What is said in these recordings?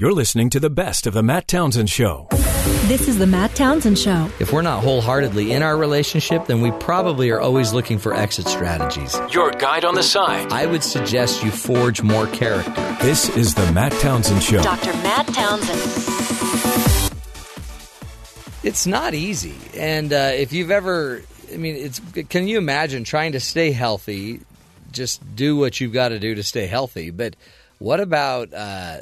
You're listening to the best of the Matt Townsend Show. This is the Matt Townsend Show. If we're not wholeheartedly in our relationship, then we probably are always looking for exit strategies. Your guide on the side. I would suggest you forge more character. This is the Matt Townsend Show. Dr. Matt Townsend. It's not easy. And uh, if you've ever, I mean, it's can you imagine trying to stay healthy? Just do what you've got to do to stay healthy. But what about uh,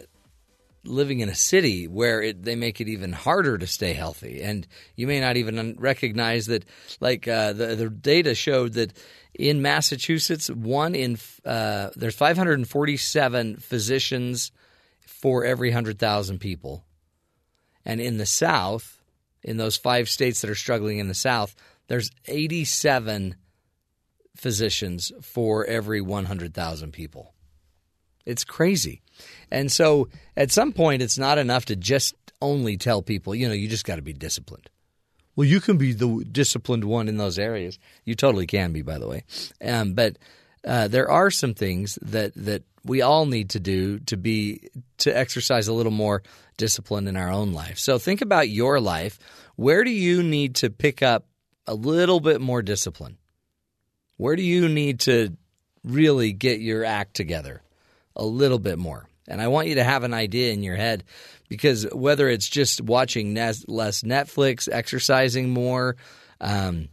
living in a city where it, they make it even harder to stay healthy, and you may not even recognize that. Like uh, the the data showed that in Massachusetts, one in uh, there's 547 physicians for every hundred thousand people, and in the South, in those five states that are struggling in the South, there's 87 physicians for every 100,000 people. It's crazy. And so at some point, it's not enough to just only tell people, you know, you just got to be disciplined. Well, you can be the disciplined one in those areas. You totally can be, by the way. Um, but uh, there are some things that that we all need to do to be to exercise a little more discipline in our own life. So think about your life. Where do you need to pick up a little bit more discipline? Where do you need to really get your act together a little bit more? And I want you to have an idea in your head because whether it's just watching less Netflix, exercising more, um,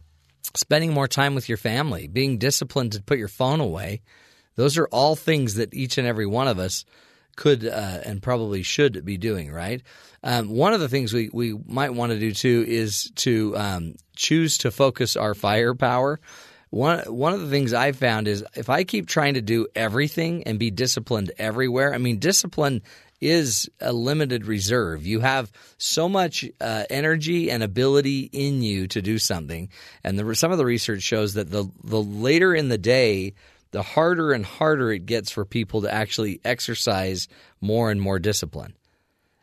spending more time with your family, being disciplined to put your phone away, those are all things that each and every one of us could uh, and probably should be doing, right? Um, one of the things we, we might want to do too is to um, choose to focus our firepower one one of the things I found is if I keep trying to do everything and be disciplined everywhere, I mean discipline is a limited reserve. You have so much uh, energy and ability in you to do something, and the, some of the research shows that the the later in the day, the harder and harder it gets for people to actually exercise more and more discipline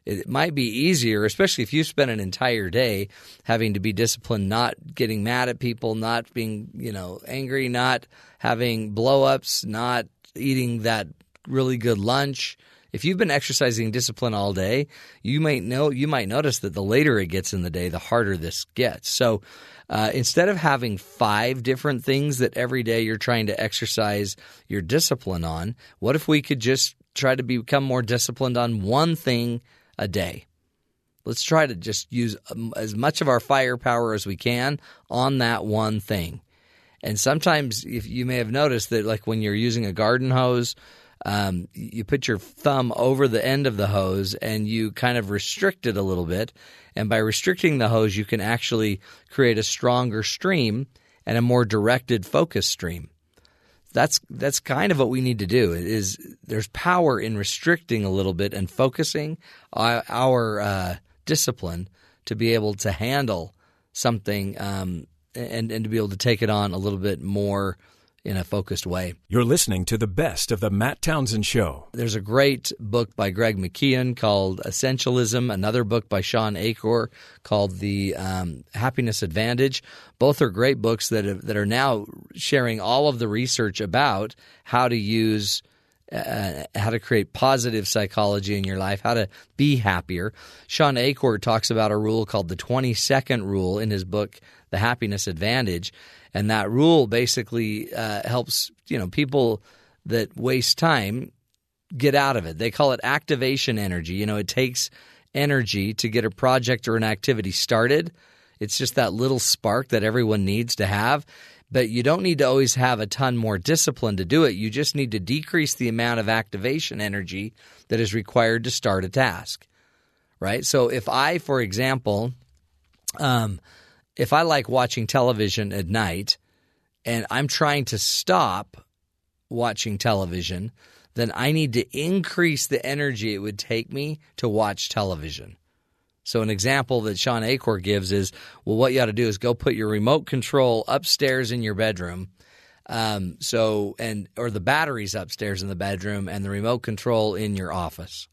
it might be easier, especially if you spend an entire day having to be disciplined, not getting mad at people, not being, you know, angry, not having blowups, not eating that really good lunch. If you've been exercising discipline all day, you might know you might notice that the later it gets in the day, the harder this gets. So uh, instead of having five different things that every day you're trying to exercise your discipline on, what if we could just try to become more disciplined on one thing a day. Let's try to just use um, as much of our firepower as we can on that one thing. And sometimes, if you may have noticed that, like when you're using a garden hose, um, you put your thumb over the end of the hose and you kind of restrict it a little bit. And by restricting the hose, you can actually create a stronger stream and a more directed focus stream that's that's kind of what we need to do. Is there's power in restricting a little bit and focusing our, our uh, discipline to be able to handle something um, and and to be able to take it on a little bit more in a focused way. You're listening to the best of the Matt Townsend Show. There's a great book by Greg McKeown called Essentialism, another book by Shawn Achor called The um, Happiness Advantage. Both are great books that, have, that are now sharing all of the research about how to use. Uh, how to create positive psychology in your life, how to be happier. Shawn Achor talks about a rule called the 20 second rule in his book, The Happiness Advantage. And that rule basically uh, helps you know people that waste time get out of it. They call it activation energy. You know, it takes energy to get a project or an activity started. It's just that little spark that everyone needs to have. But you don't need to always have a ton more discipline to do it. You just need to decrease the amount of activation energy that is required to start a task. Right? So if I, for example, um, if I like watching television at night and I'm trying to stop watching television, then I need to increase the energy it would take me to watch television. So, an example that Shawn Achor gives is well, what you ought to do is go put your remote control upstairs in your bedroom. Um, so, and or the batteries upstairs in the bedroom and the remote control in your office.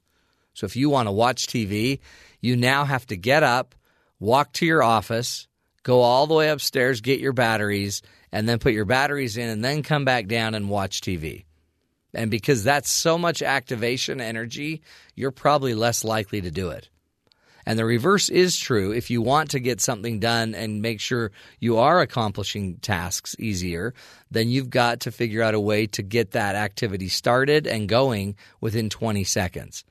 So, if you want to watch TV, you now have to get up, walk to your office, go all the way upstairs, get your batteries, and then put your batteries in, and then come back down and watch TV. And because that's so much activation energy, you're probably less likely to do it. And the reverse is true. If you want to get something done and make sure you are accomplishing tasks easier, then you've got to figure out a way to get that activity started and going within 20 seconds.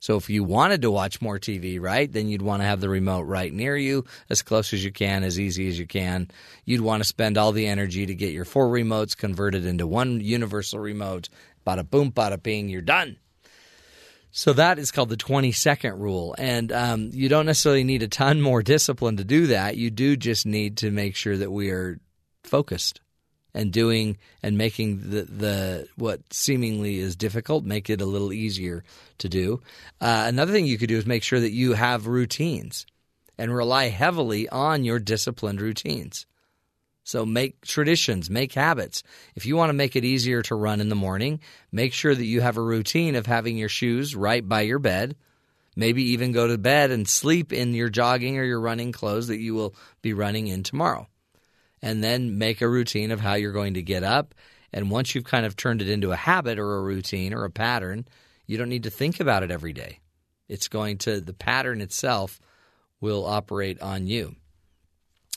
So if you wanted to watch more TV, right, then you'd want to have the remote right near you, as close as you can, as easy as you can. You'd want to spend all the energy to get your four remotes converted into one universal remote. Bada boom, bada bing, you're done. So that is called the 20 second rule. And um, you don't necessarily need a ton more discipline to do that. You do just need to make sure that we are focused and doing and making the, the what seemingly is difficult make it a little easier to do. Uh, another thing you could do is make sure that you have routines and rely heavily on your disciplined routines. So make traditions, make habits. If you want to make it easier to run in the morning, make sure that you have a routine of having your shoes right by your bed. Maybe even go to bed and sleep in your jogging or your running clothes that you will be running in tomorrow. And then make a routine of how you're going to get up. And once you've kind of turned it into a habit or a routine or a pattern, you don't need to think about it every day. It's going to, the pattern itself will operate on you.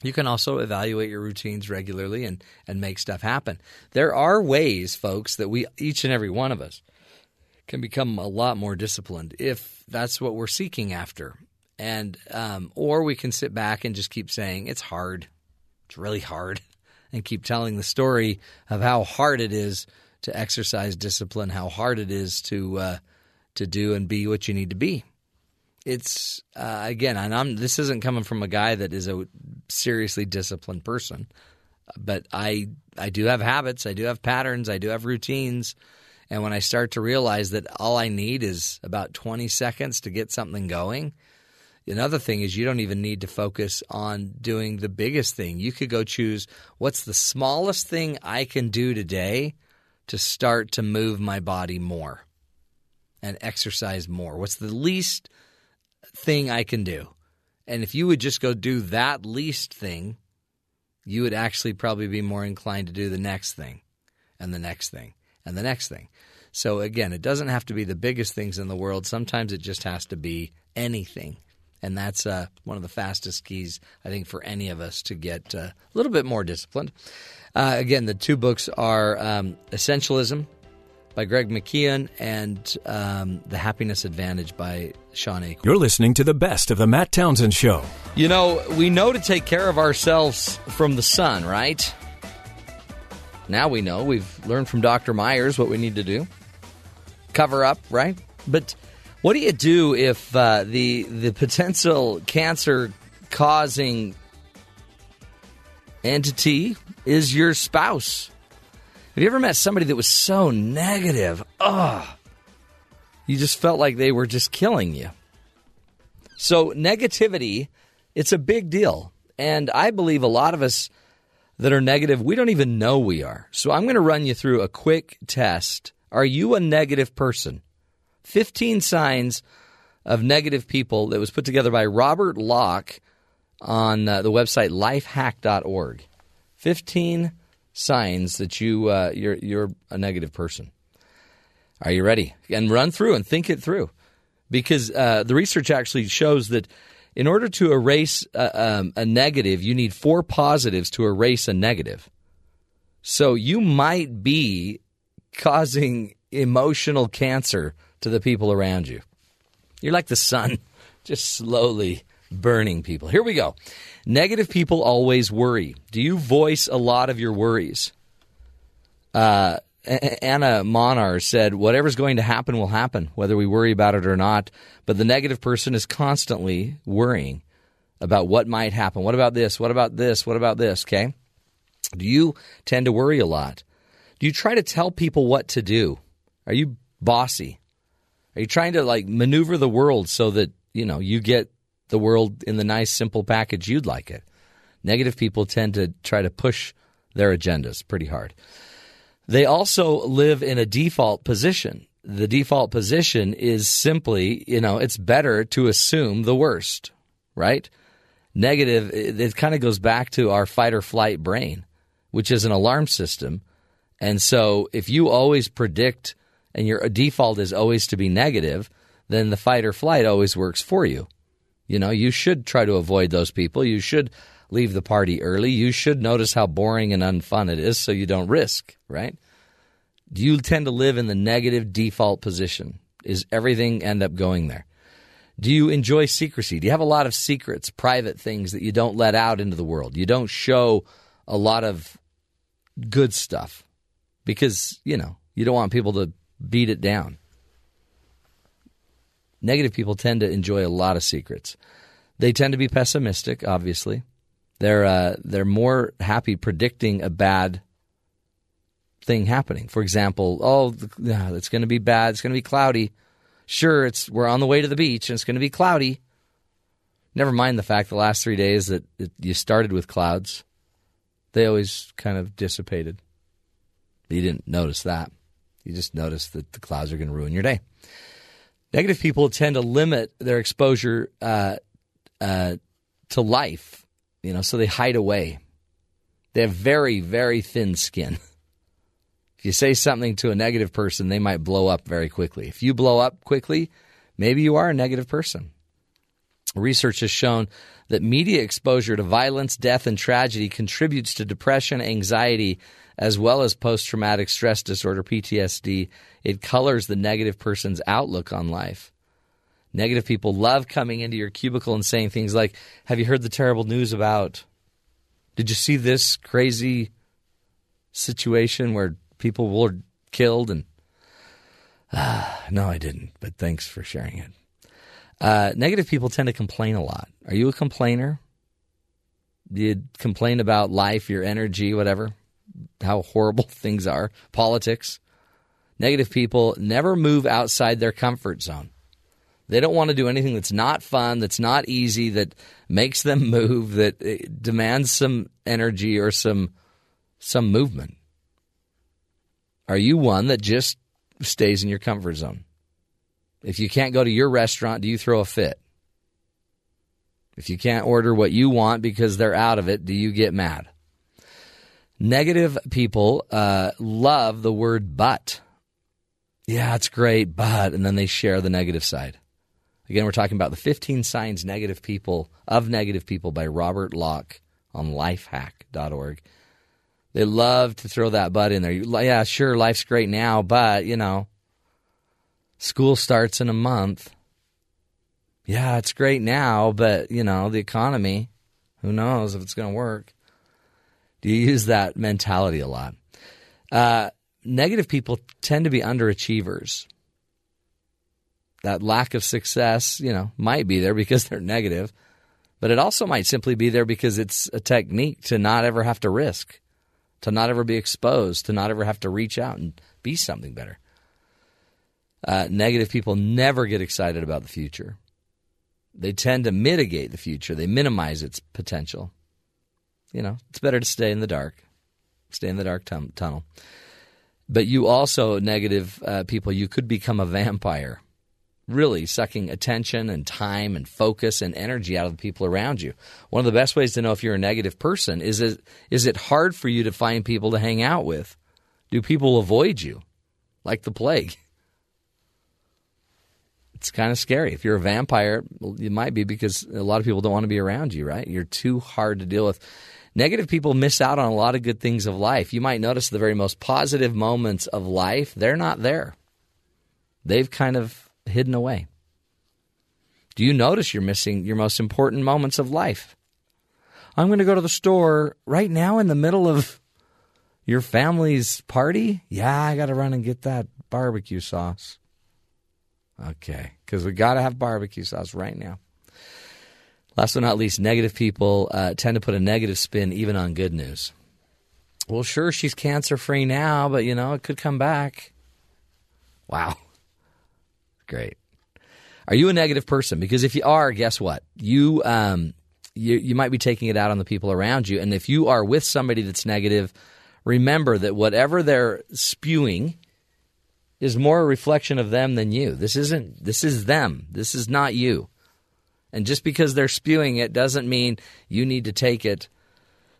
You can also evaluate your routines regularly and, and make stuff happen. There are ways, folks, that we, each and every one of us, can become a lot more disciplined if that's what we're seeking after. And, um, or we can sit back and just keep saying, it's hard. It's really hard. And keep telling the story of how hard it is to exercise discipline, how hard it is to, uh, to do and be what you need to be it's uh, again, and I'm this isn't coming from a guy that is a seriously disciplined person, but I I do have habits, I do have patterns, I do have routines, and when I start to realize that all I need is about 20 seconds to get something going. Another thing is you don't even need to focus on doing the biggest thing. You could go choose what's the smallest thing I can do today to start to move my body more and exercise more. What's the least thing I can do. And if you would just go do that least thing, you would actually probably be more inclined to do the next thing and the next thing and the next thing. So again, it doesn't have to be the biggest things in the world. Sometimes it just has to be anything. And that's uh, one of the fastest keys, I think, for any of us to get uh, a little bit more disciplined. Uh, again, the two books are um, Essentialism by Greg McKeown and um, The Happiness Advantage by Shawn Achor. You're listening to the best of the Matt Townsend Show. You know, we know to take care of ourselves from the sun, right? Now we know. We've learned from Dr. Myers what we need to do. Cover up, right? But what do you do if uh, the the potential cancer causing entity is your spouse? Have you ever met somebody that was so negative? Ugh. You just felt like they were just killing you. So, negativity, it's a big deal. And I believe a lot of us that are negative, we don't even know we are. So, I'm going to run you through a quick test. Are you a negative person? 15 signs of negative people that was put together by Robert Locke on uh, the website lifehack.org. 15 signs that you uh, you're you're a negative person. Are you ready? And run through and think it through, because uh, the research actually shows that in order to erase a, um, a negative, you need four positives to erase a negative. So you might be causing emotional cancer to the people around you. You're like the sun, just slowly burning people. Here we go. Negative people always worry. Do you voice a lot of your worries? Uh, Ana Monnar said, Whatever's going to happen will happen, whether we worry about it or not. But the negative person is constantly worrying about what might happen. What about this? What about this? What about this? Okay. Do you tend to worry a lot? Do you try to tell people what to do? Are you bossy? Are you trying to like maneuver the world so that, you know, you get the world in the nice, simple package you'd like it. Negative people tend to try to push their agendas pretty hard. They also live in a default position. The default position is simply, you know, it's better to assume the worst, right? Negative, it, it kind of goes back to our fight or flight brain, which is an alarm system. And so if you always predict and your default is always to be negative, then the fight or flight always works for you. You know, you should try to avoid those people. You should leave the party early. You should notice how boring and unfun it is so you don't risk, right? Do you tend to live in the negative default position? Is everything end up going there? Do you enjoy secrecy? Do you have a lot of secrets, private things that you don't let out into the world? You don't show a lot of good stuff because, you know, you don't want people to beat it down. Negative people tend to enjoy a lot of secrets. They tend to be pessimistic, obviously. They're uh, they're more happy predicting a bad thing happening. For example, oh, it's going to be bad. It's going to be cloudy. Sure, it's we're on the way to the beach and it's going to be cloudy. Never mind the fact the last three days that it, you started with clouds, they always kind of dissipated. You didn't notice that. You just notice that the clouds are going to ruin your day. Negative people tend to limit their exposure uh, uh, to life, you know, so they hide away. They have very, very thin skin. If you say something to a negative person, they might blow up very quickly. If you blow up quickly, maybe you are a negative person. Research has shown that media exposure to violence, death, and tragedy contributes to depression, anxiety, as well as post traumatic stress disorder, PTSD. It colors the negative person's outlook on life. Negative people love coming into your cubicle and saying things like, Have you heard the terrible news about? Did you see this crazy situation where people were killed and uh, no i didn't but thanks for sharing it uh, negative people tend to complain a lot are you a complainer do you complain about life your energy whatever how horrible things are politics negative people never move outside their comfort zone they don't want to do anything that's not fun that's not easy that makes them move that uh, demands some energy or some some movement are you one that just stays in your comfort zone? If you can't go to your restaurant, do you throw a fit? If you can't order what you want because they're out of it, do you get mad? Negative people uh, love the word but. Yeah, it's great, but, and then they share the negative side. Again, we're talking about the 15 signs negative people of negative people by Robert Locke on lifehack.org. They love to throw that butt in there. Yeah, sure, life's great now, but, you know, school starts in a month. Yeah, it's great now, but, you know, the economy, who knows if it's going to work. Do you use that mentality a lot? Uh, negative people tend to be underachievers. That lack of success, you know, might be there because they're negative, but it also might simply be there because it's a technique to not ever have to risk to not ever be exposed, to not ever have to reach out and be something better. Uh, negative people never get excited about the future. They tend to mitigate the future, they minimize its potential. You know, it's better to stay in the dark, stay in the dark tunnel. But you also, negative uh, people, you could become a vampire really sucking attention and time and focus and energy out of the people around you. One of the best ways to know if you're a negative person is it, is it hard for you to find people to hang out with? Do people avoid you like the plague? It's kind of scary. If you're a vampire, it might be because a lot of people don't want to be around you, right? You're too hard to deal with. Negative people miss out on a lot of good things of life. You might notice the very most positive moments of life, they're not there. They've kind of hidden away? Do you notice you're missing your most important moments of life? I'm going to go to the store right now in the middle of your family's party. Yeah, I got to run and get that barbecue sauce. Okay, because we got to have barbecue sauce right now. Last but not least, negative people uh, tend to put a negative spin even on good news. Well, sure, she's cancer free now, but you know, it could come back. Wow. Great. Are you a negative person? Because if you are, guess what? You um, you, you might be taking it out on the people around you. And if you are with somebody that's negative, remember that whatever they're spewing is more a reflection of them than you. This isn't this is them. This is not you. And just because they're spewing it doesn't mean you need to take it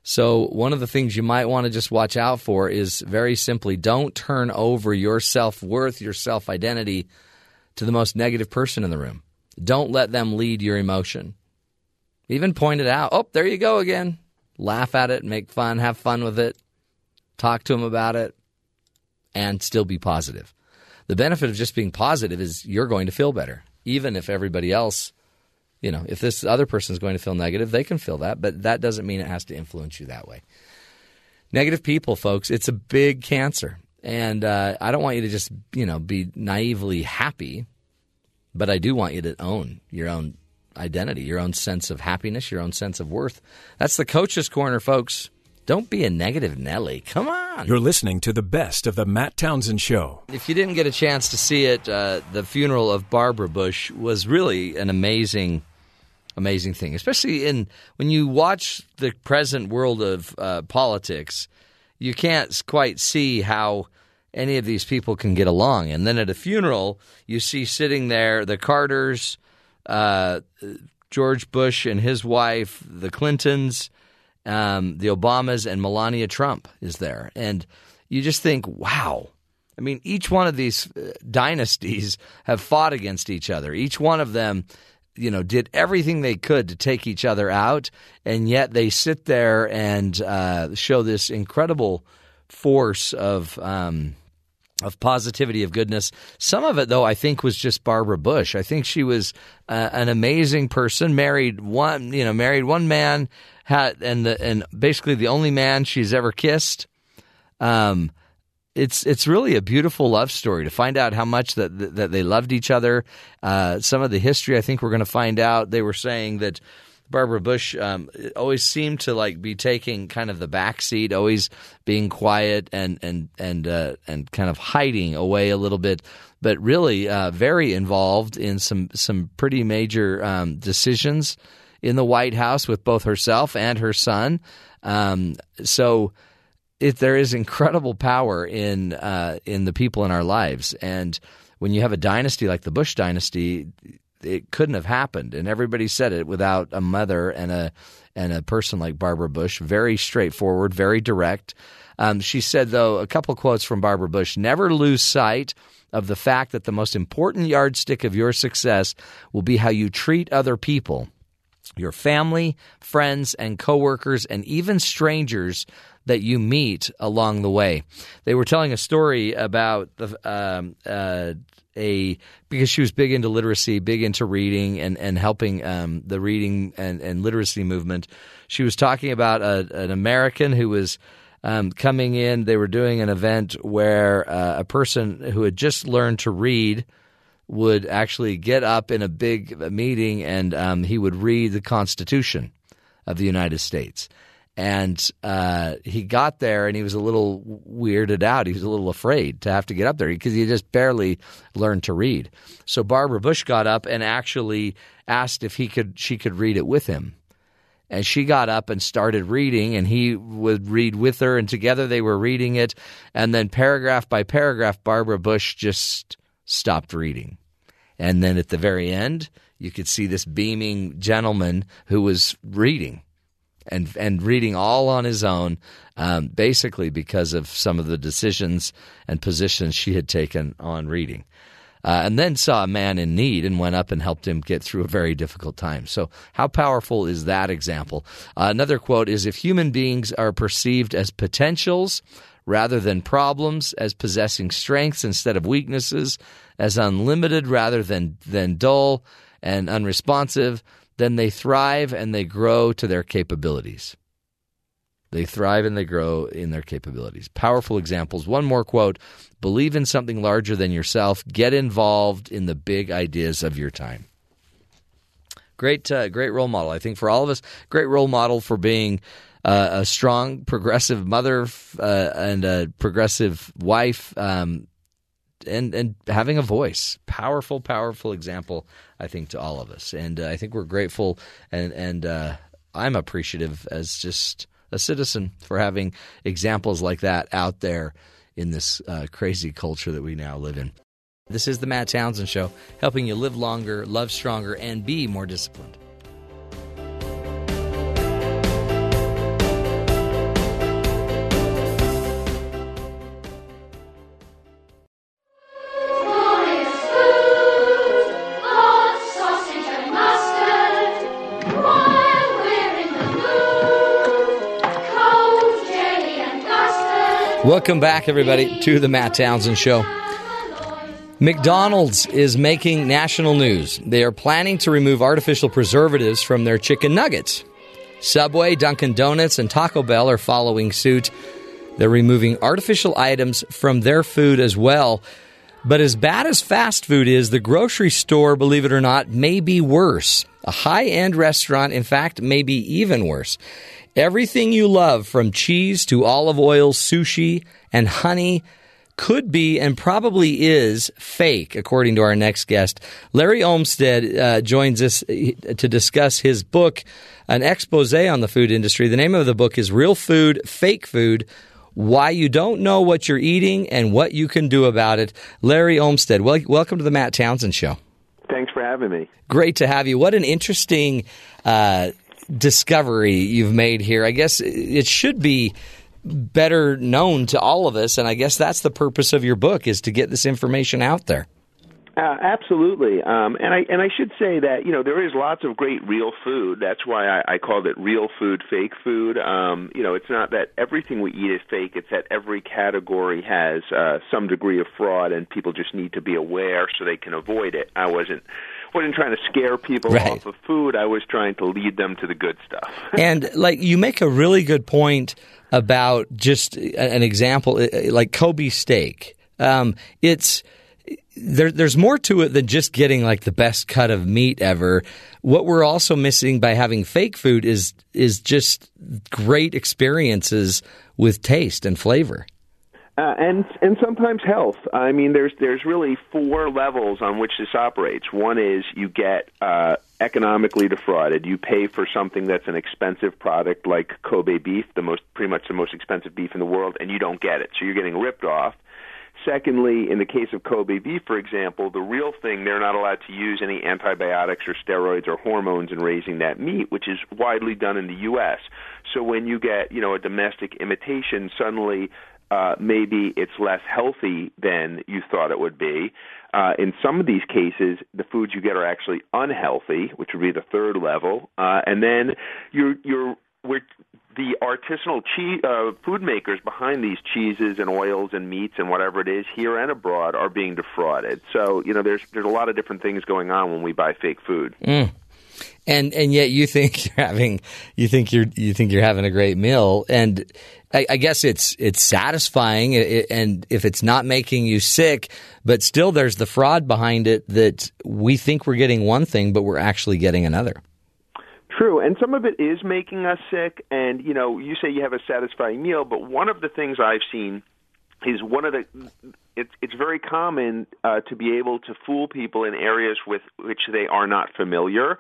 So, one of the things you might want to just watch out for is very simply don't turn over your self worth, your self identity to the most negative person in the room. Don't let them lead your emotion. Even point it out. Oh, there you go again. Laugh at it, make fun, have fun with it, talk to them about it, and still be positive. The benefit of just being positive is you're going to feel better, even if everybody else you know, if this other person is going to feel negative, they can feel that, but that doesn't mean it has to influence you that way. Negative people, folks, it's a big cancer. And uh, I don't want you to just, you know, be naively happy, but I do want you to own your own identity, your own sense of happiness, your own sense of worth. That's the coach's corner, folks. Don't be a negative Nelly. Come on. You're listening to the best of the Matt Townsend Show. If you didn't get a chance to see it, uh, the funeral of Barbara Bush was really an amazing amazing thing, especially in when you watch the present world of uh, politics. You can't quite see how any of these people can get along. And then at a funeral, you see sitting there the Carters, uh, George Bush and his wife, the Clintons, um, the Obamas, and Melania Trump is there. And you just think, wow. I mean, each one of these uh, dynasties have fought against each other. Each one of them you know, did everything they could to take each other out, and yet they sit there and uh, show this incredible force of um, of positivity, of goodness. Some of it, though, I think was just Barbara Bush. I think she was uh, an amazing person. Married one, you know, married one man, had and the, and basically the only man she's ever kissed. Um, it's it's really a beautiful love story to find out how much that that they loved each other. Uh, some of the history, I think, we're going to find out. They were saying that Barbara Bush um, always seemed to like be taking kind of the back seat, always being quiet and and and uh, and kind of hiding away a little bit, but really uh, very involved in some some pretty major um, decisions in the White House with both herself and her son. Um, so it, there is incredible power in uh, in the people in our lives, and when you have a dynasty like the Bush dynasty, it couldn't have happened. And everybody said it without a mother and a and a person like Barbara Bush. Very straightforward, very direct. Um, she said, though, a couple quotes from Barbara Bush: "Never lose sight." Of the fact that the most important yardstick of your success will be how you treat other people your family, friends, and coworkers, and even strangers that you meet along the way. They were telling a story about the, um, uh, a because she was big into literacy, big into reading, and and helping um, the reading and, and literacy movement. She was talking about a, an American who was. Um, coming in, they were doing an event where uh, a person who had just learned to read would actually get up in a big meeting and um, he would read the Constitution of the United States. And uh, he got there and he was a little weirded out. He was a little afraid to have to get up there because he just barely learned to read. So Barbara Bush got up and actually asked if he could she could read it with him. And she got up and started reading, and he would read with her, and together they were reading it. And then, paragraph by paragraph, Barbara Bush just stopped reading. And then at the very end, you could see this beaming gentleman who was reading and and reading all on his own, um, basically because of some of the decisions and positions she had taken on reading. Uh, and then saw a man in need and went up and helped him get through a very difficult time. So, how powerful is that example? Uh, another quote is If human beings are perceived as potentials rather than problems, as possessing strengths instead of weaknesses, as unlimited rather than, than dull and unresponsive, then they thrive and they grow to their capabilities. They thrive and they grow in their capabilities. Powerful examples. One more quote Believe in something larger than yourself. Get involved in the big ideas of your time. Great, uh, great role model. I think for all of us, great role model for being uh, a strong, progressive mother uh, and a progressive wife, um, and and having a voice. Powerful, powerful example, I think, to all of us. And uh, I think we're grateful, and and uh, I'm appreciative as just a citizen for having examples like that out there in this uh, crazy culture that we now live in. This is the Matt Townsend Show, helping you live longer, love stronger, and be more disciplined. Welcome back, everybody, to the Matt Townsend Show. McDonald's is making national news. They are planning to remove artificial preservatives from their chicken nuggets. Subway, Dunkin' Donuts, and Taco Bell are following suit. They're removing artificial items from their food as well. But as bad as fast food is, the grocery store, believe it or not, may be worse. A high end restaurant, in fact, may be even worse. Everything you love, from cheese to olive oil, sushi, and honey, could be and probably is fake, according to our next guest. Larry Olmsted uh, joins us uh, to discuss his book, an expose on the food industry. The name of the book is Real Food, Fake Food Why You Don't Know What You're Eating and What You Can Do About It. Larry Olmsted, wel- welcome to the Matt Townsend Show. Thanks for having me. Great to have you. What an interesting uh, discovery you've made here. I guess it should be better known to all of us, and I guess that's the purpose of your book is to get this information out there. Uh, absolutely, um, and I and I should say that you know there is lots of great real food. That's why I, I called it real food, fake food. Um, you know, it's not that everything we eat is fake. It's that every category has uh, some degree of fraud, and people just need to be aware so they can avoid it. I wasn't wasn't trying to scare people Right. off of food. I was trying to lead them to the good stuff. and like you make a really good point about just an example like Kobe steak. Um, it's there, there's more to it than just getting like the best cut of meat ever. What we're also missing by having fake food is is just great experiences with taste and flavor. Uh, and and sometimes health. I mean, there's there's really four levels on which this operates. One is you get uh, economically defrauded. You pay for something that's an expensive product like Kobe beef, the most pretty much the most expensive beef in the world, and you don't get it. So you're getting ripped off. Secondly, in the case of Kobe beef, for example, the real thing, they're not allowed to use any antibiotics or steroids or hormones in raising that meat, which is widely done in the U.S. So when you get, you know, a domestic imitation, suddenly uh, maybe it's less healthy than you thought it would be. Uh, in some of these cases, the foods you get are actually unhealthy, which would be the third level. Uh, and then you're you're we're the artisanal cheese uh, food makers behind these cheeses and oils and meats and whatever it is here and abroad are being defrauded. So you know there's there's a lot of different things going on when we buy fake food. And and yet you think you're having you think you're you think you're having a great meal and I, I guess it's it's satisfying and if it's not making you sick but still there's the fraud behind it that we think we're getting one thing but we're actually getting another True, and some of it is making us sick. And you know, you say you have a satisfying meal, but one of the things I've seen is one of the. It's it's very common uh, to be able to fool people in areas with which they are not familiar.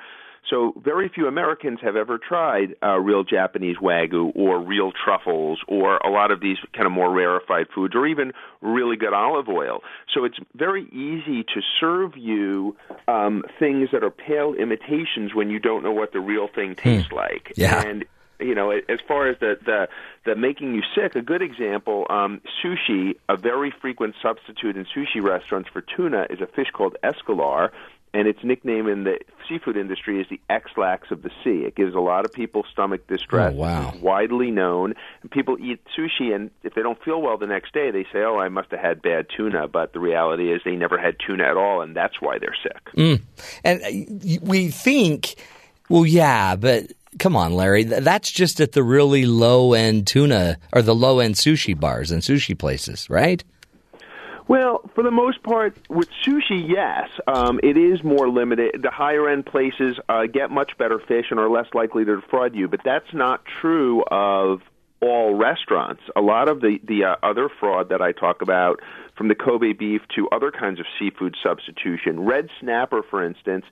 So very few Americans have ever tried uh, real Japanese wagyu or real truffles or a lot of these kind of more rarefied foods or even really good olive oil. So it's very easy to serve you um, things that are pale imitations when you don't know what the real thing tastes like. Yeah. And you know, as far as the the the making you sick, a good example, um, sushi, a very frequent substitute in sushi restaurants for tuna is a fish called escolar, and its nickname in the seafood industry is the Ex-Lax of the sea. It gives a lot of people stomach distress. Oh, wow. It's widely known. And people eat sushi, and if they don't feel well the next day, they say, "Oh, I must have had bad tuna." But the reality is, they never had tuna at all, and that's why they're sick. Mm. and uh, we think well yeah but come on Larry that's just at the really low end tuna or the low end sushi bars and sushi places right Well, for the most part, with sushi, yes, um, it is more limited. The higher end places uh, get much better fish and are less likely to defraud you, but that's not true of all restaurants. A lot of the the uh, other fraud that I talk about, from the Kobe beef to other kinds of seafood substitution, red snapper, for instance.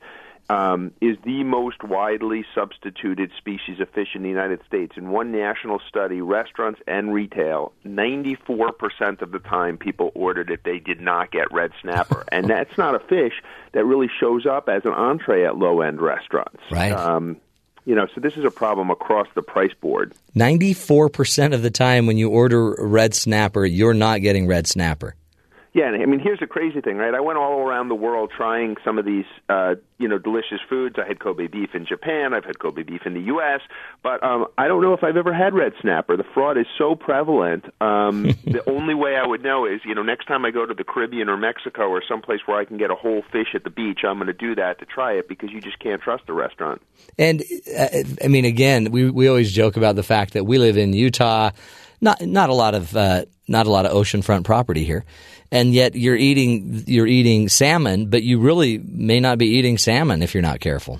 Um, is the most widely substituted species of fish in the United States. In one national study, restaurants and retail, 94% of the time people ordered it, they did not get red snapper. and that's not a fish that really shows up as an entree at low end restaurants. Right. Um, you know, so this is a problem across the price board. 94% of the time when you order red snapper you're not getting red snapper Yeah, and I mean, here's the crazy thing, right? I went all around the world trying some of these uh, you know delicious foods. I had Kobe beef in Japan. I've had Kobe beef in the U.S. But um, I don't know if I've ever had red snapper. The fraud is so prevalent. Um, the only way I would know is you know next time I go to the Caribbean or Mexico or someplace where I can get a whole fish at the beach, I'm going to do that to try it because you just can't trust a restaurant. And uh, I mean, again, we we always joke about the fact that we live in Utah. Not not a lot of uh, not a lot of oceanfront property here, and yet you're eating you're eating salmon, but you really may not be eating salmon if you're not careful.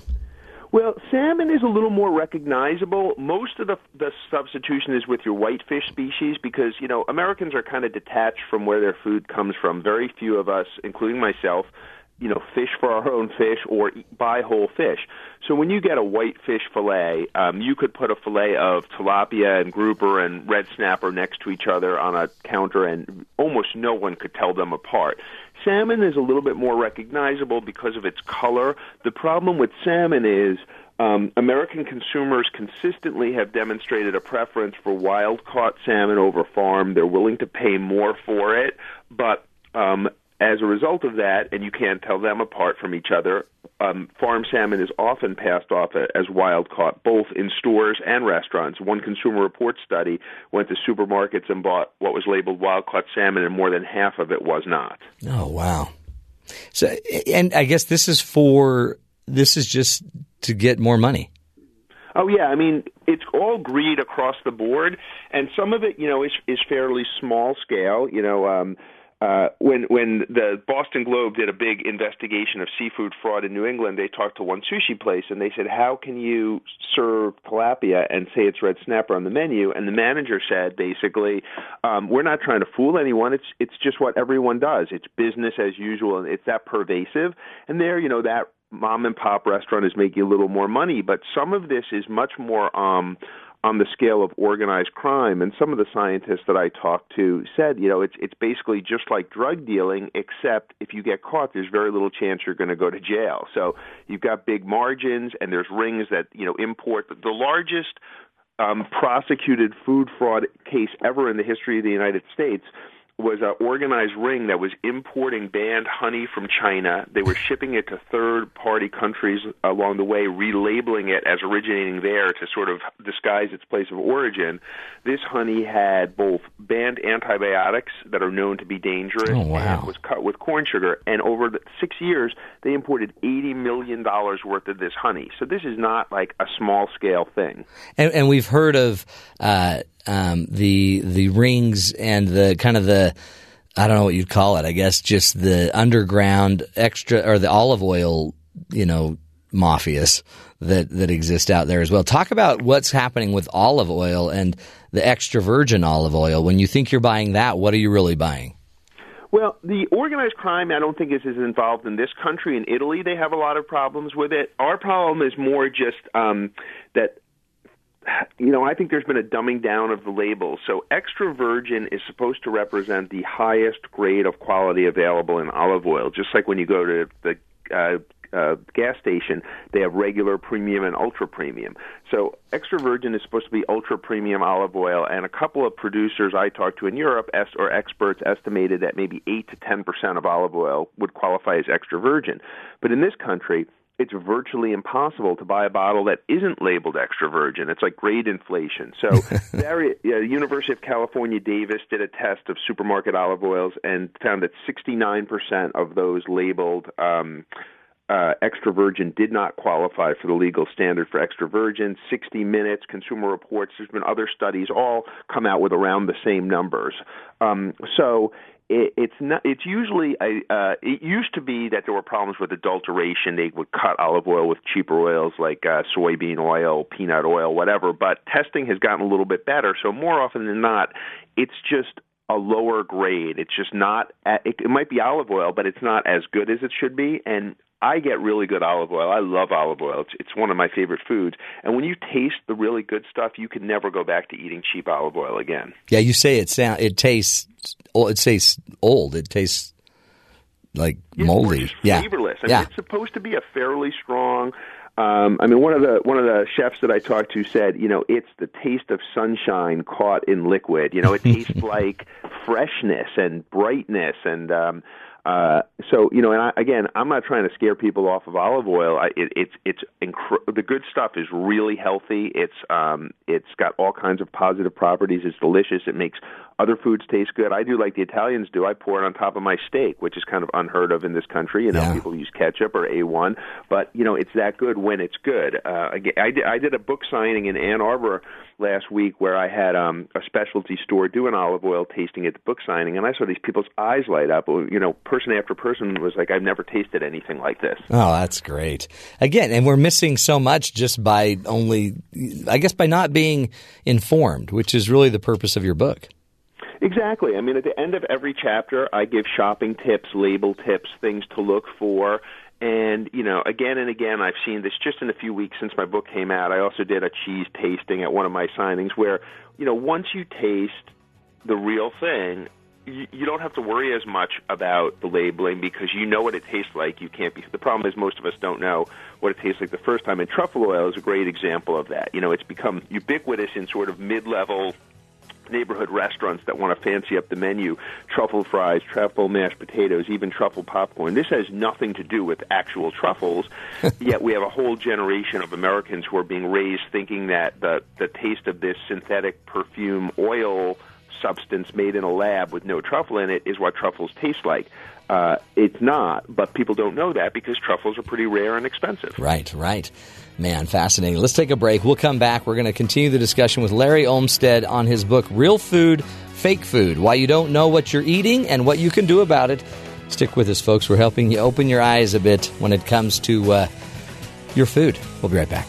Well, salmon is a little more recognizable. Most of the the substitution is with your whitefish species because you know Americans are kind of detached from where their food comes from. Very few of us, including myself, you know, fish for our own fish or buy whole fish. So when you get a whitefish fillet, um, you could put a fillet of tilapia and grouper and red snapper next to each other on a counter, and almost no one could tell them apart. Salmon is a little bit more recognizable because of its color. The problem with salmon is um, American consumers consistently have demonstrated a preference for wild caught salmon over farm. They're willing to pay more for it, but um, as a result of that, and you can't tell them apart from each other, um, farm salmon is often passed off as wild caught, both in stores and restaurants. One Consumer Reports study went to supermarkets and bought what was labeled wild caught salmon, and more than half of it was not. Oh wow! So, and I guess this is for this is just to get more money. Oh yeah, I mean it's all greed across the board, and some of it, you know, is is fairly small scale. You know, um, uh, when when the Boston Globe did a big investigation of seafood fraud in New England, they talked to one sushi place and they said, "How can you serve tilapia and say it's red snapper on the menu?" And the manager said, basically, um, "We're not trying to fool anyone. It's it's just what everyone does. It's business as usual, and it's that pervasive." And there, you know, that mom and pop restaurant is making a little more money, but some of this is much more. um on the scale of organized crime. And some of the scientists that I talked to said, you know, it's it's basically just like drug dealing, except if you get caught, there's very little chance you're going to go to jail. So you've got big margins, and there's rings that you know import the largest um, prosecuted food fraud case ever in the history of the United States was an organized ring that was importing banned honey from China. They were shipping it to third party countries along the way, relabeling it as originating there to sort of disguise its place of origin. This honey had both banned antibiotics that are known to be dangerous oh, wow. and it was cut with corn sugar. And over the six years, they imported $80 million worth of this honey. So this is not like a small scale thing. And, and we've heard of. Uh, um, the the rings and the kind of the I don't know what you'd call it. I guess just the underground extra or the olive oil, you know, mafias that that exist out there as well. Talk about what's happening with olive oil and the extra virgin olive oil. When you think you're buying that, what are you really buying? Well, the organized crime, I don't think is as involved in this country. In Italy, they have a lot of problems with it. Our problem is more just um, that you know, I think there's been a dumbing down of the labels. So extra virgin is supposed to represent the highest grade of quality available in olive oil. Just like when you go to the uh, uh, gas station, they have regular premium and ultra premium. So extra virgin is supposed to be ultra premium olive oil, and a couple of producers I talked to in Europe or experts estimated that maybe eight to ten percent of olive oil would qualify as extra virgin. But in this country, it's virtually impossible to buy a bottle that isn't labeled extra virgin. It's like grade inflation. So, the University of California, Davis did a test of supermarket olive oils and found that 69% of those labeled um, uh, extra virgin did not qualify for the legal standard for extra virgin. 60 Minutes, Consumer Reports, there's been other studies, all come out with around the same numbers. Um, so it, it's not. It's usually a. Uh, it used to be that there were problems with adulteration. They would cut olive oil with cheaper oils like uh, soybean oil, peanut oil, whatever. But testing has gotten a little bit better. So more often than not, it's just a lower grade. It's just not. It, it might be olive oil, but it's not as good as it should be. And I get really good olive oil. I love olive oil. It's, it's one of my favorite foods. And when you taste the really good stuff, you can never go back to eating cheap olive oil again. Yeah, you say it sound it tastes it tastes old. It tastes like moldy. yeah, flavorless. I mean, yeah. it's supposed to be a fairly strong. Um, I mean, one of the one of the chefs that I talked to said, you know, it's the taste of sunshine caught in liquid. You know, it tastes like freshness and brightness and um, Uh, so you know, and I, again, I'm not trying to scare people off of olive oil. I, it, it's it's incre- the good stuff is really healthy. It's um, it's got all kinds of positive properties. It's delicious. It makes other foods taste good. I do like the Italians do. I pour it on top of my steak, which is kind of unheard of in this country. You know, Yeah. people use ketchup or A1, but you know, it's that good when it's good. Uh, I did, I did a book signing in Ann Arbor last week where I had um, a specialty store do an olive oil tasting at the book signing, and I saw these people's eyes light up. You know, person after person was like, "I've never tasted anything like this." Oh, that's great. Again, and we're missing so much just by only, I guess, by not being informed, which is really the purpose of your book. Exactly. I mean, at the end of every chapter, I give shopping tips, label tips, things to look for. And, you know, again and again, I've seen this just in a few weeks since my book came out. I also did a cheese tasting at one of my signings where, you know, once you taste the real thing, you, you don't have to worry as much about the labeling because you know what it tastes like. You can't be. The problem is most of us don't know what it tastes like the first time. And truffle oil is a great example of that. You know, it's become ubiquitous in sort of mid-level neighborhood restaurants that want to fancy up the menu truffle fries, truffle mashed potatoes, even truffle popcorn. This has nothing to do with actual truffles, yet we have a whole generation of Americans who are being raised thinking that the, the taste of this synthetic perfume oil substance made in a lab with no truffle in it is what truffles taste like. Uh, it's not, but people don't know that because truffles are pretty rare and expensive. Right, right. Man, fascinating. Let's take a break. We'll come back. We're going to continue the discussion with Larry Olmsted on his book, Real Food, Fake Food Why You Don't Know What You're Eating and What You Can Do About It. Stick with us, folks. We're helping you open your eyes a bit when it comes to uh, your food. We'll be right back.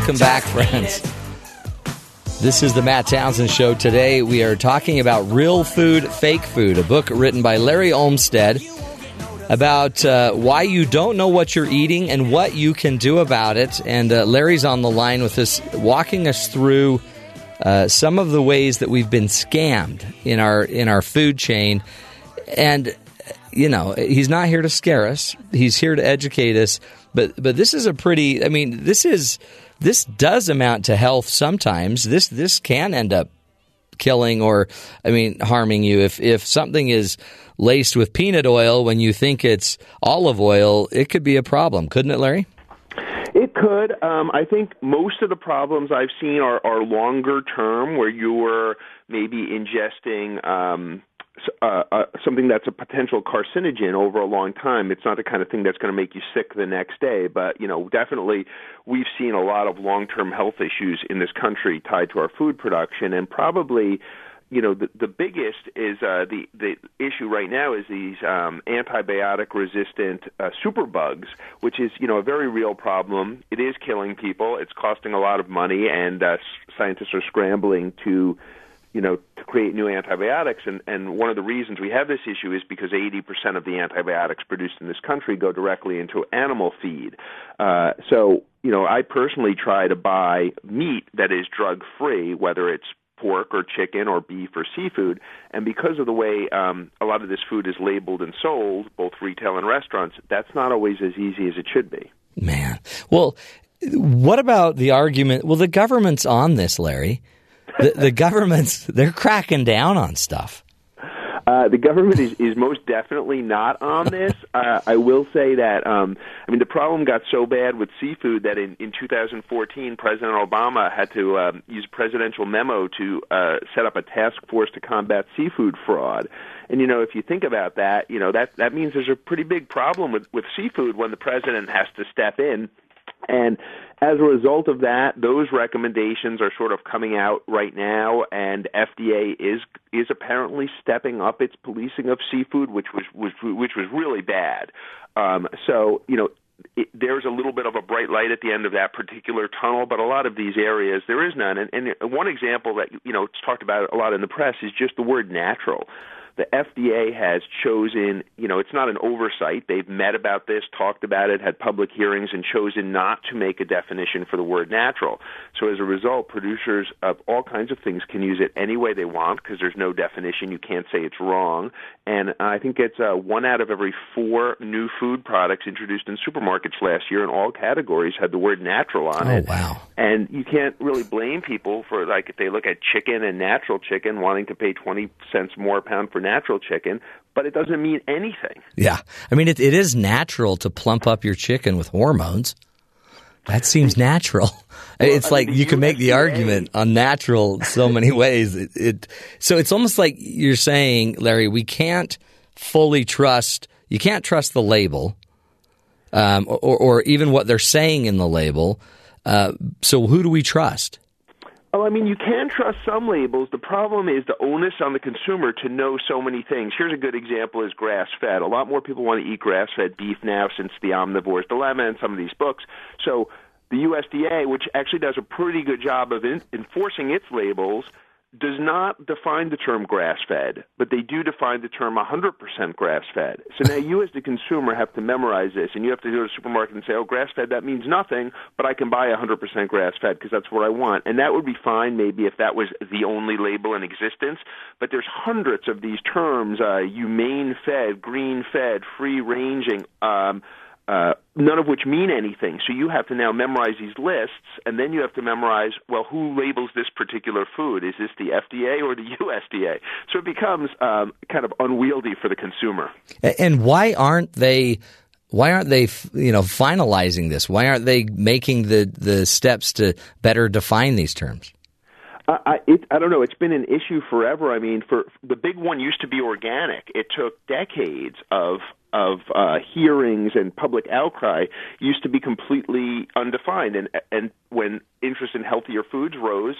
Welcome back, friends. This is the Matt Townsend Show. Today we are talking about Real Food, Fake Food, a book written by Larry Olmsted about uh, why you don't know what you're eating and what you can do about it. And uh, Larry's on the line with us, walking us through uh, some of the ways that we've been scammed in our in our food chain. And you know, he's not here to scare us; he's here to educate us. But but this is a pretty. I mean, this is this does amount to health. Sometimes this this can end up killing or I mean harming you if if something is laced with peanut oil when you think it's olive oil, it could be a problem, couldn't it, Larry? It could. Um, I think most of the problems I've seen are, are longer term, where you're maybe ingesting um, uh, uh, something that's a potential carcinogen over a long time. It's not the kind of thing that's going to make you sick the next day, but you know, definitely we've seen a lot of long-term health issues in this country tied to our food production, and probably you know the the biggest is uh, the the issue right now is these um, antibiotic resistant uh, superbugs, which is you know a very real problem. It is killing people. It's costing a lot of money, and uh, scientists are scrambling to you know to create new antibiotics. And and one of the reasons we have this issue is because 80% of the antibiotics produced in this country go directly into animal feed. Uh, so you know I personally try to buy meat that is drug free, whether it's pork or chicken or beef or seafood. And because of the way um, a lot of this food is labeled and sold, both retail and restaurants, that's not always as easy as it should be. Man. Well, what about the argument? Well, the government's on this, Larry. The, the government's they're cracking down on stuff. Uh, the government is, is most definitely not on this. Uh, I will say that um, I mean the problem got so bad with seafood that in, in 2014 President Obama had to um, use a presidential memo to uh, set up a task force to combat seafood fraud. And you know, if you think about that, you know that that means there's a pretty big problem with with seafood when the president has to step in and as a result of that, those recommendations are sort of coming out right now, and FDA is is apparently stepping up its policing of seafood, which was, was which was really bad. Um, so you know. It, there's a little bit of a bright light at the end of that particular tunnel, but a lot of these areas there is none. And, and one example that you know it's talked about a lot in the press is just the word natural the FDA has chosen, you know, it's not an oversight. They've met about this, talked about it, had public hearings, and chosen not to make a definition for the word natural. So as a result, producers of all kinds of things can use it any way they want because there's no definition. You can't say it's wrong. And I think it's uh, one out of every four new food products introduced in supermarkets last year in all categories had the word natural on it. Oh, it. wow. And you can't really blame people for like if they look at chicken and natural chicken wanting to pay 20 cents more a pound for natural chicken, but it doesn't mean anything. Yeah. I mean, it, it is natural to plump up your chicken with hormones. That seems natural. it's I like mean, you can make the argument unnatural so many ways. It, it so it's almost like you're saying, Larry, we can't fully trust. You can't trust the label, um, or, or even what they're saying in the label. Uh, so who do we trust? Oh, I mean, you can trust some labels. The problem is the onus on the consumer to know so many things. Here's a good example: is grass fed. A lot more people want to eat grass fed beef now since the omnivore's dilemma and some of these books. So the USDA, which actually does a pretty good job of in, enforcing its labels, does not define the term grass fed, but they do define the term 100% grass fed. So now you, as the consumer, have to memorize this, and you have to go to the supermarket and say, oh, grass fed, that means nothing, but I can buy 100% grass fed because that's what I want. And that would be fine maybe if that was the only label in existence, but there's hundreds of these terms uh, humane fed, green fed, free ranging. Um, uh, none of which mean anything. So you have to now memorize these lists, and then you have to memorize, well, who labels this particular food? Is this the FDA or the USDA? So it becomes um, kind of unwieldy for the consumer. And why aren't they? Why aren't they? You know, finalizing this? Why aren't they making the the steps to better define these terms? I, I, it, I don't know. It's been an issue forever. I mean, for the big one used to be organic. It took decades of of uh, hearings and public outcry. Used to be completely undefined, and and when interest in healthier foods rose,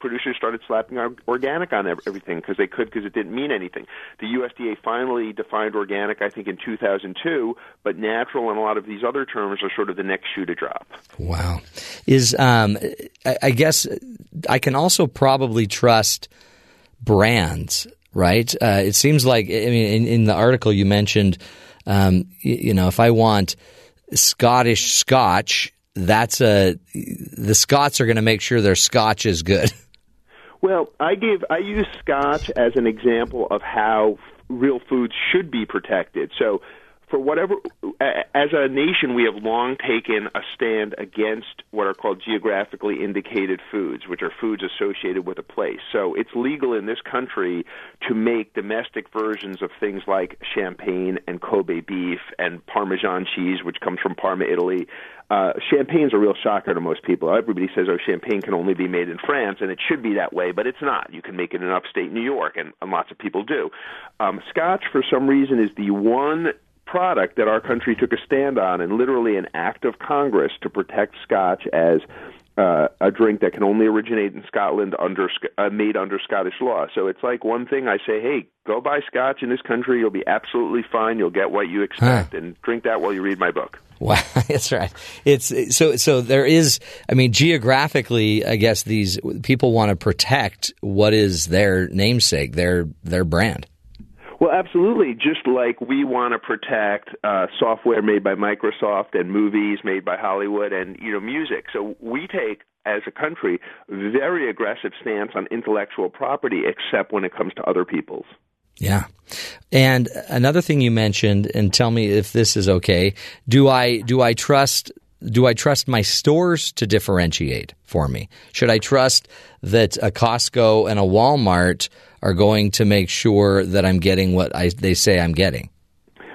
producers started slapping organic on everything because they could because it didn't mean anything. The USDA finally defined organic, I think, in 2002, but natural and a lot of these other terms are sort of the next shoe to drop. Wow. Is um, I, I guess I can also probably trust brands, right? Uh, it seems like I mean, in, in the article you mentioned, um, you, know, if I want Scottish Scotch, that's a the Scots are going to make sure their Scotch is good. Well, I gave I use Scotch as an example of how real foods should be protected. So, for whatever, as a nation, we have long taken a stand against what are called geographically indicated foods, which are foods associated with a place. So, it's legal in this country to make domestic versions of things like champagne and Kobe beef and Parmesan cheese, which comes from Parma, Italy. Uh, champagne's a real shocker to most people. Everybody says, "Oh, champagne can only be made in France," and it should be that way, but it's not. You can make it in upstate New York, and, and lots of people do. Um, Scotch, for some reason, is the one product that our country took a stand on, and literally an act of Congress to protect Scotch as uh, a drink that can only originate in Scotland under uh, made under Scottish law. So it's like one thing I say, hey, go buy Scotch in this country. You'll be absolutely fine. You'll get what you expect, and drink that while you read my book. Wow, that's right. It's so so. There is, I mean, geographically, I guess these people want to protect what is their namesake, their their brand. Well, absolutely. Just like we want to protect uh, software made by Microsoft and movies made by Hollywood and you know music. So we take as a country very aggressive stance on intellectual property, except when it comes to other people's. Yeah. And another thing you mentioned, and tell me if this is okay. Do I do I trust do I trust my stores to differentiate for me? Should I trust that a Costco and a Walmart are going to make sure that I'm getting what I, they say I'm getting?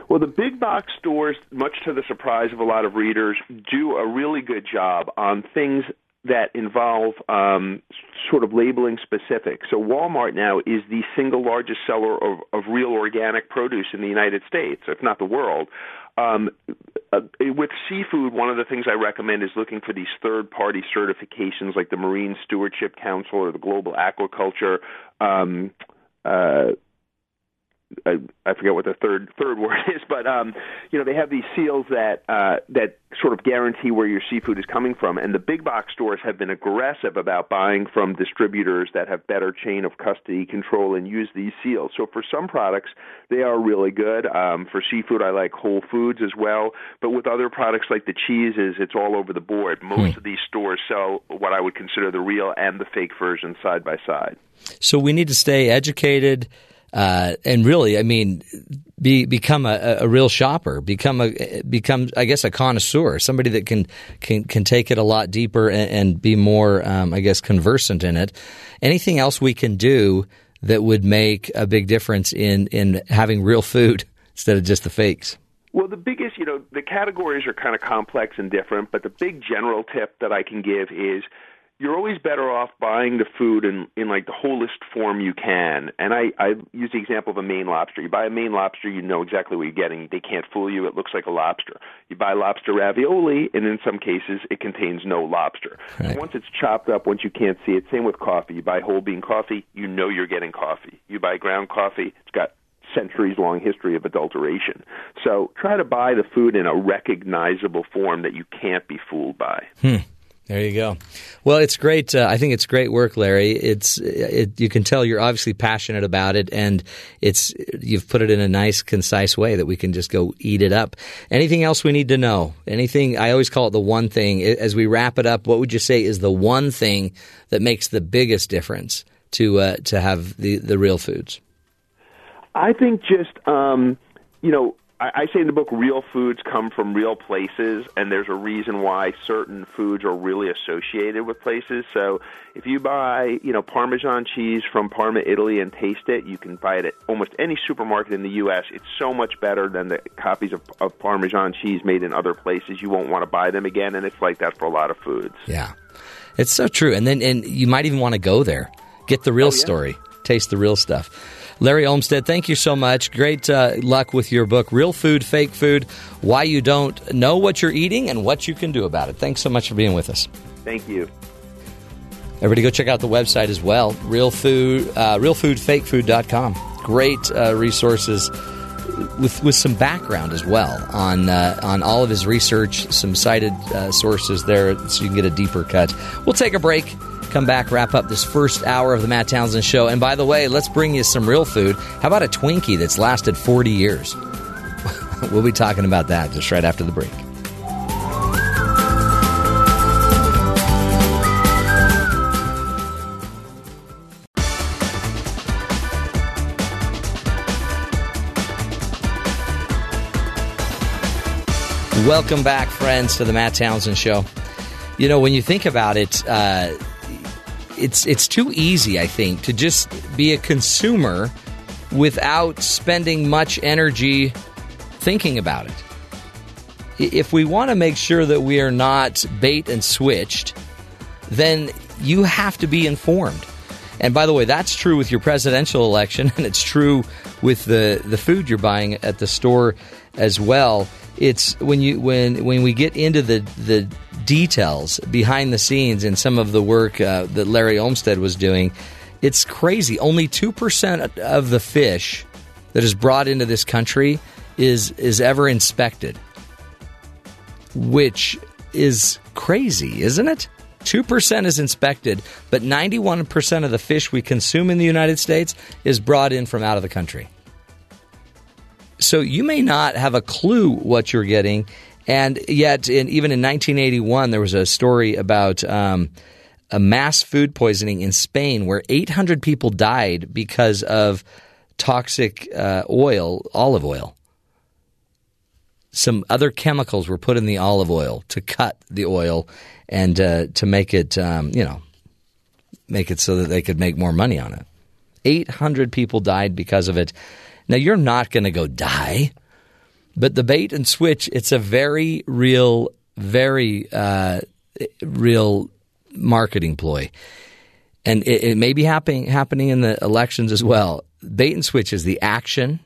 Well, the big box stores, much to the surprise of a lot of readers, do a really good job on things that involve um, sort of labeling specific. So Walmart now is the single largest seller of, of real organic produce in the United States, if not the world. Um, uh, with seafood, one of the things I recommend is looking for these third-party certifications, like the Marine Stewardship Council or the Global Aquaculture um, uh, I, I forget what the third third word is, but um, you know they have these seals that uh, that sort of guarantee where your seafood is coming from, and the big box stores have been aggressive about buying from distributors that have better chain of custody control and use these seals. So for some products, they are really good. Um, for seafood, I like Whole Foods as well, but with other products like the cheeses, it's all over the board. Most Hmm. of these stores sell what I would consider the real and the fake version side by side. So we need to stay educated, uh, and really, I mean, be become a, a real shopper, become a become, I guess, a connoisseur, somebody that can can can take it a lot deeper and, and be more, um, I guess, conversant in it. Anything else we can do that would make a big difference in in having real food instead of just the fakes? Well, the biggest, you know, the categories are kind of complex and different, but the big general tip that I can give is you're always better off buying the food in, in like the wholest form you can. And I, I use the example of a Maine lobster. You buy a Maine lobster, you know exactly what you're getting. They can't fool you. It looks like a lobster. You buy lobster ravioli, and in some cases, it contains no lobster. Right. Once it's chopped up, once you can't see it, same with coffee. You buy whole bean coffee, you know you're getting coffee. You buy ground coffee, it's got centuries long history of adulteration. So try to buy the food in a recognizable form that you can't be fooled by. Hmm. There you go. Well, it's great. Uh, I think it's great work, Larry. It's it, you can tell you're obviously passionate about it, and it's you've put it in a nice, concise way that we can just go eat it up. Anything else we need to know? Anything? I always call it the one thing. As we wrap it up, what would you say is the one thing that makes the biggest difference to uh, to have the the real foods? I think just um, you know, I, I say in the book, real foods come from real places, and there's a reason why certain foods are really associated with places. So if you buy, you know, Parmesan cheese from Parma, Italy, and taste it, you can buy it at almost any supermarket in the U.S. It's so much better than the copies of, of Parmesan cheese made in other places. You won't want to buy them again, and it's like that for a lot of foods. Yeah, it's so true. And then and you might even want to go there, get the real oh, story, taste the real stuff. Larry Olmsted, thank you so much. Great uh, luck with your book, Real Food, Fake Food Why You Don't Know What You're Eating and What You Can Do About It. Thanks so much for being with us. Thank you. Everybody go check out the website as well, Real Food, uh, realfoodfakefood.com. Great uh, resources with, with some background as well on, uh, on all of his research, some cited uh, sources there so you can get a deeper cut. We'll take a break, come back, wrap up this first hour of the Matt Townsend Show. And by the way, let's bring you some real food. How about a Twinkie that's lasted 40 years? we'll be talking about that just right after the break. Welcome back, friends, to the Matt Townsend Show. You know, when you think about it, uh, it's it's too easy, I think, to just be a consumer without spending much energy thinking about it. If we want to make sure that we are not bait and switched, then you have to be informed. And by the way, that's true with your presidential election, and it's true with the, the food you're buying at the store as well. It's when you when when we get into the the details behind the scenes and some of the work uh, that Larry Olmsted was doing, it's crazy. Only two percent of the fish that is brought into this country is is ever inspected which is crazy, isn't it? 2% is inspected, but 91% of the fish we consume in the United States is brought in from out of the country. So you may not have a clue what you're getting. And yet, in, even in 1981, there was a story about um, a mass food poisoning in Spain where 800 people died because of toxic uh, oil, olive oil some other chemicals were put in the olive oil to cut the oil and uh, to make it, um, you know, make it so that they could make more money on it. 800 people died because of it. Now, you're not going to go die, but the bait and switch, it's a very real, very uh, real marketing ploy. And it, it may be happening, happening in the elections as well. Bait and switch is the action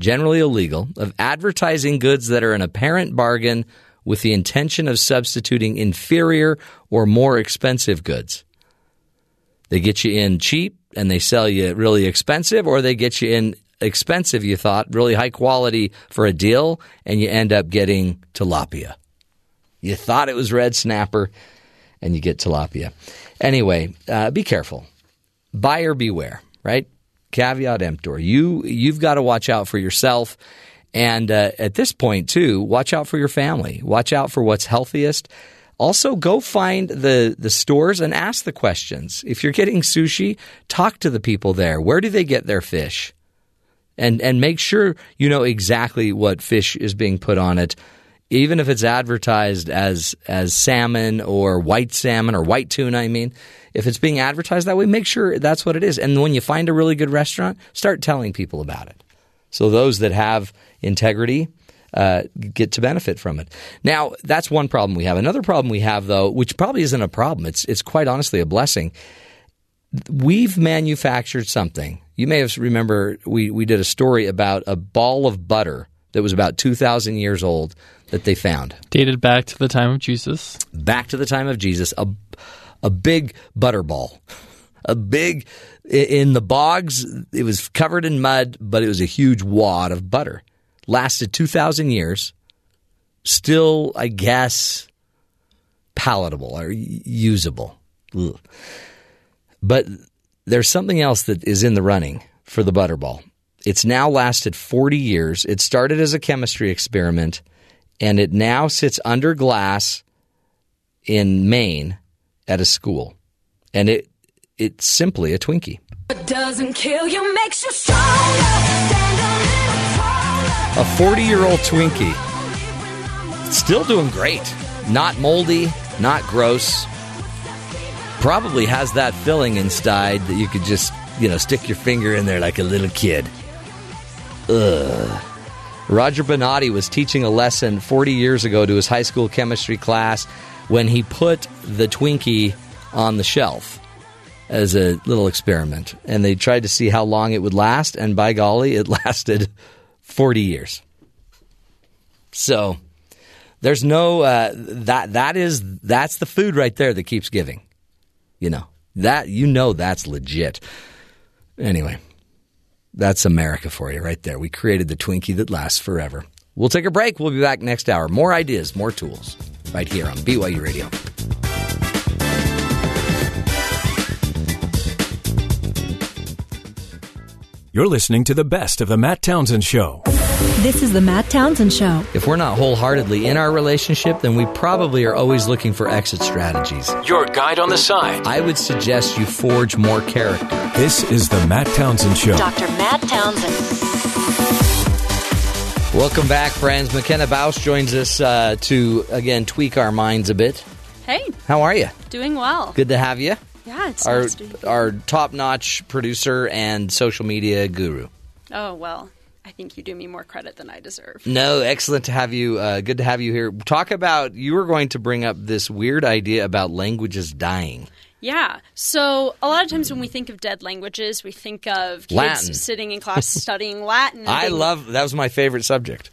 generally illegal, of advertising goods that are an apparent bargain with the intention of substituting inferior or more expensive goods. They get you in cheap and they sell you really expensive, or they get you in expensive, you thought, really high quality for a deal, and you end up getting tilapia. You thought it was red snapper, and you get tilapia. Anyway, uh, be careful. Buyer beware, right? Caveat emptor. You you've got to watch out for yourself, and uh, at this point too, watch out for your family. Watch out for what's healthiest. Also, go find the the stores and ask the questions. If you're getting sushi, talk to the people there. Where do they get their fish? And and make sure you know exactly what fish is being put on it even if it's advertised as as salmon or white salmon or white tuna I mean if it's being advertised that way make sure that's what it is and when you find a really good restaurant start telling people about it so those that have integrity uh, get to benefit from it. Now, that's one problem we have. Another problem we have, though, which probably isn't a problem, it's, it's quite honestly a blessing. We've manufactured something. You may have remember we, we did a story about a ball of butter that was about 2,000 years old that they found. Dated back to the time of Jesus. Back to the time of Jesus, a, a big butter ball. A big, in the bogs, it was covered in mud, but it was a huge wad of butter. Lasted 2,000 years. Still, I guess, palatable or usable. Ugh. But there's something else that is in the running for the Butterball. It's now lasted 40 years. It started as a chemistry experiment, and it now sits under glass in Maine at a school. And it it's simply a Twinkie. What doesn't kill you makes you stronger. Stand a. A 40 year old Twinkie. Still doing great. Not moldy, not gross. Probably has that filling inside that you could just, you know, stick your finger in there like a little kid. Ugh. Roger Bennatti was teaching a lesson 40 years ago to his high school chemistry class when he put the Twinkie on the shelf as a little experiment. And they tried to see how long it would last, and by golly, it lasted 40 years. So there's no uh, that that is that's the food right there that keeps giving. You know that you know that's legit. Anyway, that's America for you right there. We created the Twinkie that lasts forever. We'll take a break. We'll be back next hour. More ideas, more tools, right here on BYU Radio. You're listening to the best of the Matt Townsend Show. This is the Matt Townsend Show. If we're not wholeheartedly in our relationship, then we probably are always looking for exit strategies. Your guide on the side. I would suggest you forge more character. This is the Matt Townsend Show. Dr. Matt Townsend. Welcome back, friends. McKenna Baus joins us uh, to, again, tweak our minds a bit. Hey, How are you? doing well. Good to have you. Yeah, it's Our, nice to be here. our top notch producer and social media guru. Oh well, I think you do me more credit than I deserve. No, excellent to have you. Uh, good to have you here. Talk about, you were going to bring up this weird idea about languages dying. Yeah. So a lot of times when we think of dead languages, we think of kids Latin. sitting in class studying Latin. I love, that was my favorite subject.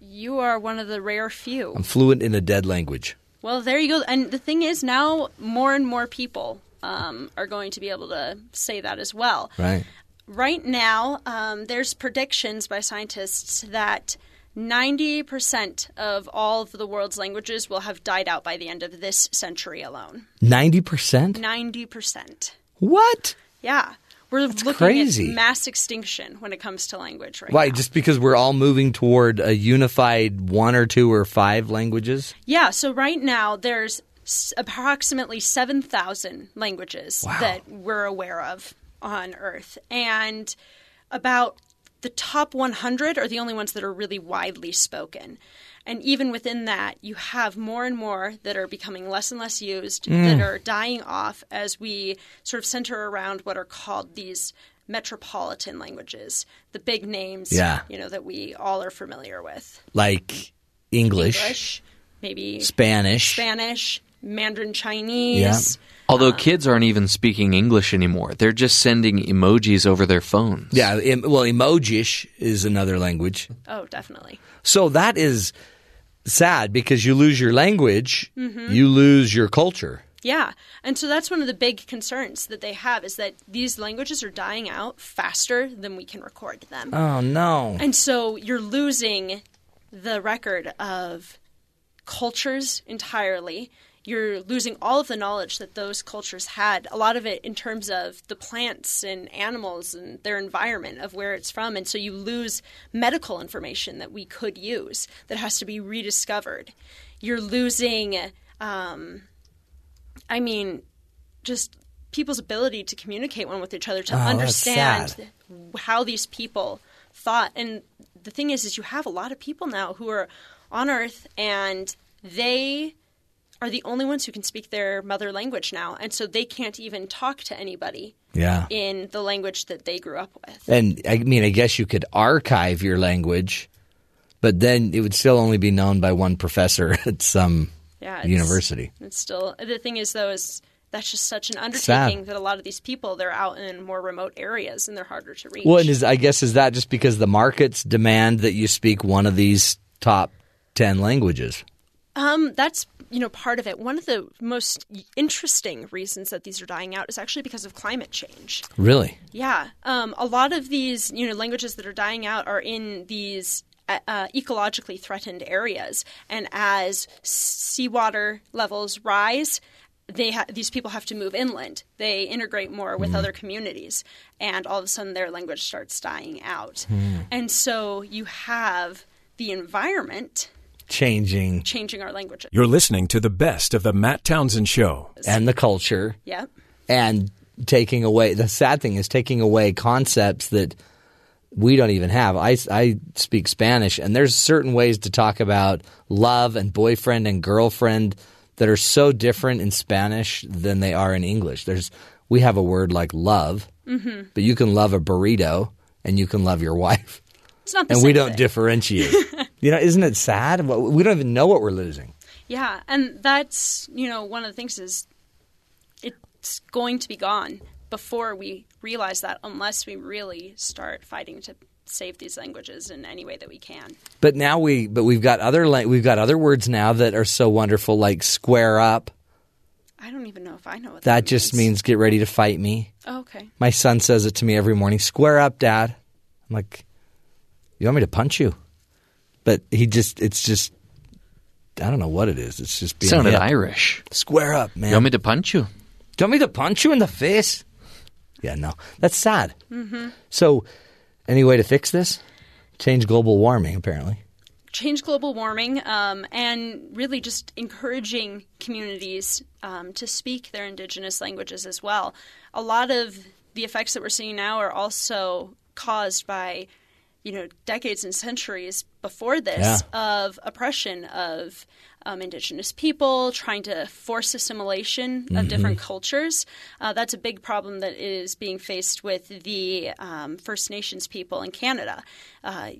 You are one of the rare few. I'm fluent in a dead language. Well, there you go. And the thing is, now more and more people um, are going to be able to say that as well. Right. Right now, um, there's predictions by scientists that 90% of all of the world's languages will have died out by the end of this century alone. 90%? 90%. What? Yeah. We're looking crazy. at mass extinction when it comes to language right Why? now. Just because we're all moving toward a unified one or two or five languages? Yeah, so right now there's approximately 7,000 languages that we're aware of on Earth. And about the top 100 are the only ones that are really widely spoken. And even within that, you have more and more that are becoming less and less used, Mm. that are dying off as we sort of center around what are called these metropolitan languages, the big names, Yeah. you know, that we all are familiar with. Like English, English, maybe Spanish. Spanish, Mandarin Chinese. Yeah. Although kids aren't even speaking English anymore, they're just sending emojis over their phones. Yeah, em- well, emojish is another language. Oh, definitely. So that is sad because you lose your language, Mm-hmm. you lose your culture. Yeah. And so that's one of the big concerns that they have is that these languages are dying out faster than we can record them. Oh no. And so you're losing the record of cultures entirely. You're losing all of the knowledge that those cultures had, a lot of it in terms of the plants and animals and their environment of where it's from. And so you lose medical information that we could use that has to be rediscovered. You're losing, um, I mean, just people's ability to communicate one with each other, to Oh, understand how these people thought. And the thing is, is you have a lot of people now who are on Earth, and they are the only ones who can speak their mother language now, and so they can't even talk to anybody Yeah. in the language that they grew up with. And I mean, I guess you could archive your language, but then it would still only be known by one professor at some Yeah, it's- university. It's still the thing is though is that's just such an Sad. undertaking that a lot of these people they're out in more remote areas and they're harder to reach. Well, and is I guess is that just because the markets demand that you speak one of these top ten languages? Um, that's you know part of it. One of the most interesting reasons that these are dying out is actually because of climate change. Really? Yeah, um, a lot of these you know languages that are dying out are in these uh, uh, ecologically threatened areas, and as seawater levels rise. They ha- these people have to move inland. They integrate more with other communities, and all of a sudden their language starts dying out. And so you have the environment Changing changing our languages. You're listening to the best of the Matt Townsend Show. and the culture Yep. and taking away the sad thing is taking away concepts that we don't even have. I, I speak Spanish, and there's certain ways to talk about love and boyfriend and girlfriend that are so different in Spanish than they are in English. There's we have a word like love, mm-hmm. but you can love a burrito and you can love your wife, It's not the and same we don't thing. differentiate. you know, isn't it sad? We don't even know what we're losing. Yeah, and that's you know one of the things is it's going to be gone before we realize that, unless we really start fighting to save these languages in any way that we can. But now we, but we've got other we've got other words now that are so wonderful, like square up. I don't even know if I know what That that, just means get ready to fight me. Oh, okay. My son says it to me every morning. Square up, Dad. I'm like, you want me to punch you? But he just, it's just, I don't know what it is. It's just being Sounded hip. Irish. Square up, man. You want me to punch you? Do you want me to punch you in the face? Yeah, no, that's sad. Mm-hmm. So, any way to fix this? Change global warming, apparently. change global warming um, and really just encouraging communities um, to speak their indigenous languages as well. A lot of the effects that we're seeing now are also caused by, you know, decades and centuries before this of oppression of um, indigenous people, trying to force assimilation of different cultures. Uh, that's a big problem that is being faced with the um, First Nations people in Canada. Uh,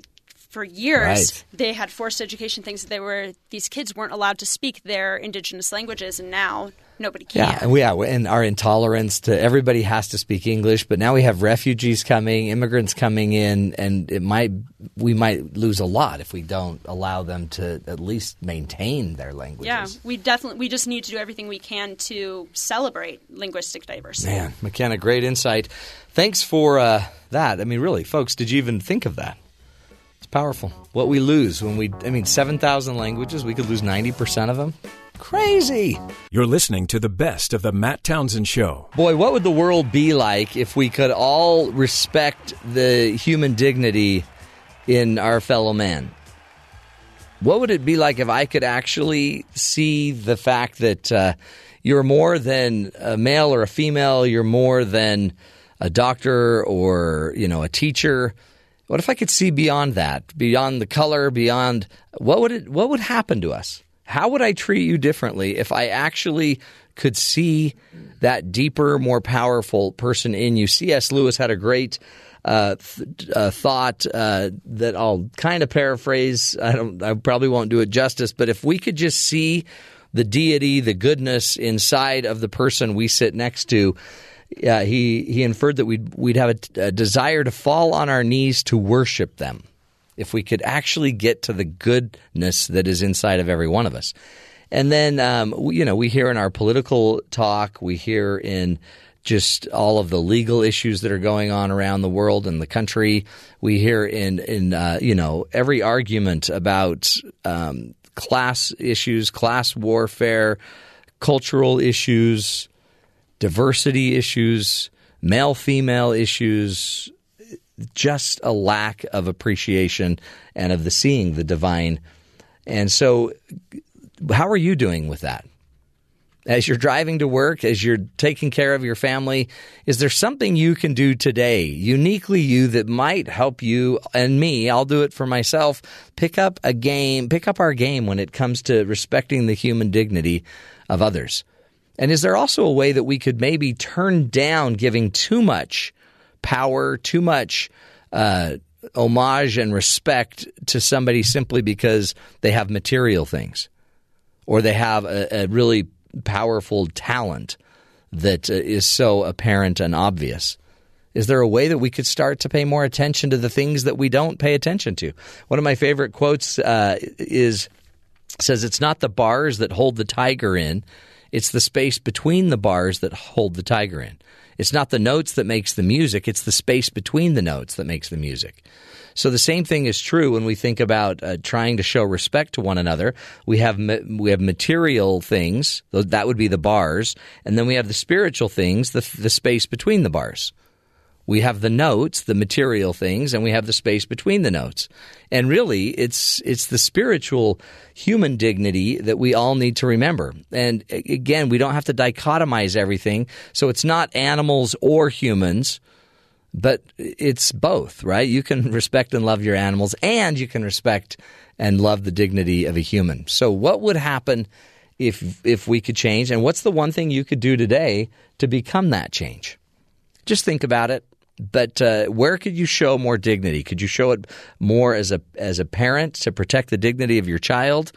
for years, Right. they had forced education things that they were these kids weren't allowed to speak their indigenous languages, and now nobody can. Yeah, and we yeah, and our intolerance to everybody has to speak English, but now we have refugees coming, immigrants coming in, and it might we might lose a lot if we don't allow them to at least maintain their languages. Yeah, we definitely we just need to do everything we can to celebrate linguistic diversity. Man, McKenna, great insight. Thanks for uh, that. I mean, really, folks, did you even think of that? Powerful. What we lose when we, I mean, 7,000 languages, we could lose 90% of them. Crazy. You're listening to the best of the Matt Townsend Show. Boy, what would the world be like if we could all respect the human dignity in our fellow man? What would it be like if I could actually see the fact that uh, you're more than a male or a female, you're more than a doctor or, you know, a teacher? What if I could see beyond that, beyond the color, beyond what would it what would happen to us? How would I treat you differently if I actually could see that deeper, more powerful person in you? C.S. Lewis had a great uh, th- uh, thought uh, that I'll kind of paraphrase. I don't. I probably won't do it justice. But if we could just see the deity, the goodness inside of the person we sit next to, uh, he he inferred that we'd we'd have a, a desire to fall on our knees to worship them. If we could actually get to the goodness that is inside of every one of us. And then, um, we, you know, we hear in our political talk, we hear in just all of the legal issues that are going on around the world and the country. We hear in in uh, you know every argument about um, class issues, class warfare, cultural issues, diversity issues, male female issues. Just a lack of appreciation and of the seeing the divine. And so, how are you doing with that? as you're driving to work, as you're taking care of your family, is there something you can do today, uniquely you, that might help you and me? I'll do it for myself. Pick up a game, pick up our game when it comes to respecting the human dignity of others. And is there also a way that we could maybe turn down giving too much power, too much uh, homage and respect to somebody simply because they have material things or they have a, a really powerful talent that uh, so apparent and obvious? Is there a way that we could start to pay more attention to the things that we don't pay attention to? One of my favorite quotes uh, is says it's not the bars that hold the tiger in, it's the space between the bars that hold the tiger in. It's not the notes that makes the music, it's the space between the notes that makes the music. So the same thing is true when we think about uh, trying to show respect to one another. We have ma- we have material things that would be the bars, and then we have the spiritual things, the the space between the bars. We have the notes, the material things, and we have the space between the notes. And really, it's it's the spiritual human dignity that we all need to remember. And again, we don't have to dichotomize everything. So it's not animals or humans but it's both, right? You can respect and love your animals, and you can respect and love the dignity of a human. So, what would happen if if we could change? And what's the one thing you could do today to become that change? Just think about it. But uh, where could you show more dignity? Could you show it more as a as a parent to protect the dignity of your child?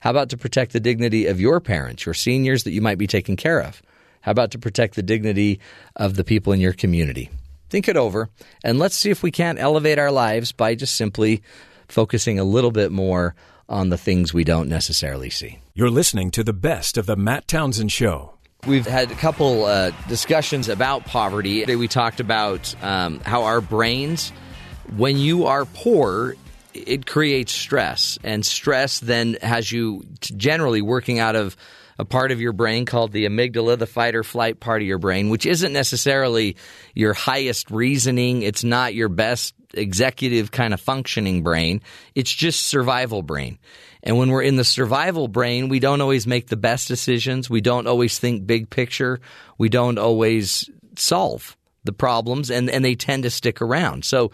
How about to protect the dignity of your parents, your seniors that you might be taking care of? How about to protect the dignity of the people in your community? Think it over, and let's see if we can't elevate our lives by just simply focusing a little bit more on the things we don't necessarily see. You're listening to the best of the Matt Townsend Show. We've had a couple uh, discussions about poverty. Today we talked about um, how our brains, when you are poor, it creates stress, and stress then has you generally working out of a part of your brain called the amygdala, the fight or flight part of your brain, which isn't necessarily your highest reasoning. It's not your best executive kind of functioning brain. It's just survival brain. And when we're in the survival brain, we don't always make the best decisions. We don't always think big picture. We don't always solve the problems, and, and they tend to stick around. So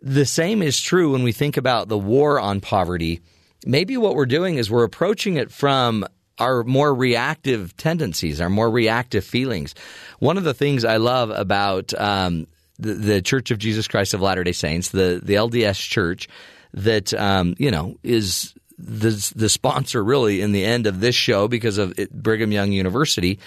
the same is true when we think about the war on poverty. Maybe what we're doing is we're approaching it from our more reactive tendencies, our more reactive feelings. One of the things I love about um, the, the, Church of Jesus Christ of Latter Day Saints, the the LDS Church, that um, you know is the the sponsor really in the end of this show because of it, Brigham Young University,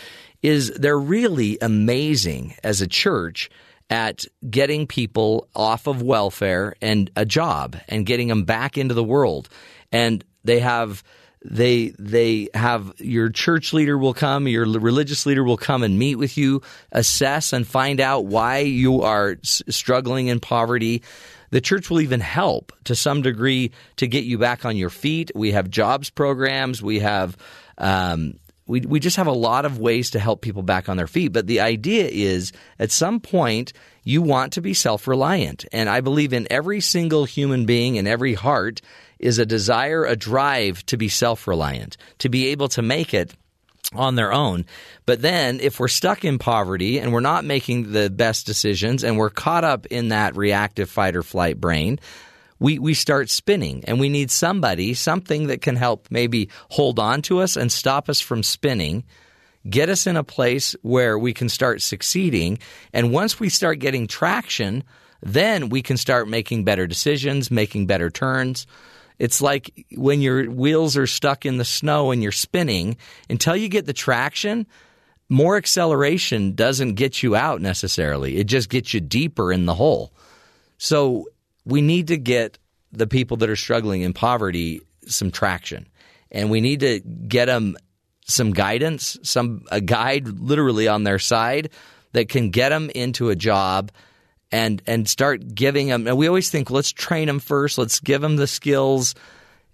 is they're really amazing as a church at getting people off of welfare and a job and getting them back into the world, and they have they they have your church leader will come, your religious leader will come and meet with you, assess and find out why you are struggling in poverty. The church will even help to some degree to get you back on your feet. We have jobs programs. We have um, we we just have a lot of ways to help people back on their feet. But the idea is at some point you want to be self reliant, and I believe in every single human being in every heart is a desire, a drive to be self reliant, to be able to make it on their own. But then if we're stuck in poverty and we're not making the best decisions and we're caught up in that reactive fight or flight brain, we, we start spinning and we need somebody, something that can help maybe hold on to us and stop us from spinning, get us in a place where we can start succeeding. And once we start getting traction, then we can start making better decisions, making better turns. It's like when your wheels are stuck in the snow and you're spinning, until you get the traction, more acceleration doesn't get you out necessarily. It just gets you deeper in the hole. So we need to get the people that are struggling in poverty some traction. and we need to get them some guidance, some a guide literally on their side that can get them into a job and and start giving them. And we always think, let's train them first. Let's give them the skills.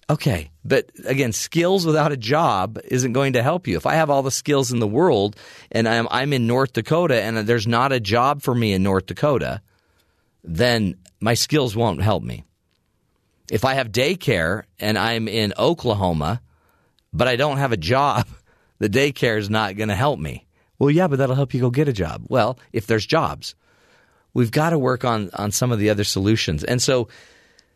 Okay, but again, skills without a job isn't going to help you. If I have all the skills in the world and I'm I'm in North Dakota and there's not a job for me in North Dakota, then my skills won't help me. If I have daycare and I'm in Oklahoma, but I don't have a job, the daycare is not going to help me. Well, yeah, but that'll help you go get a job. Well, if there's jobs, we've got to work on on some of the other solutions. And so,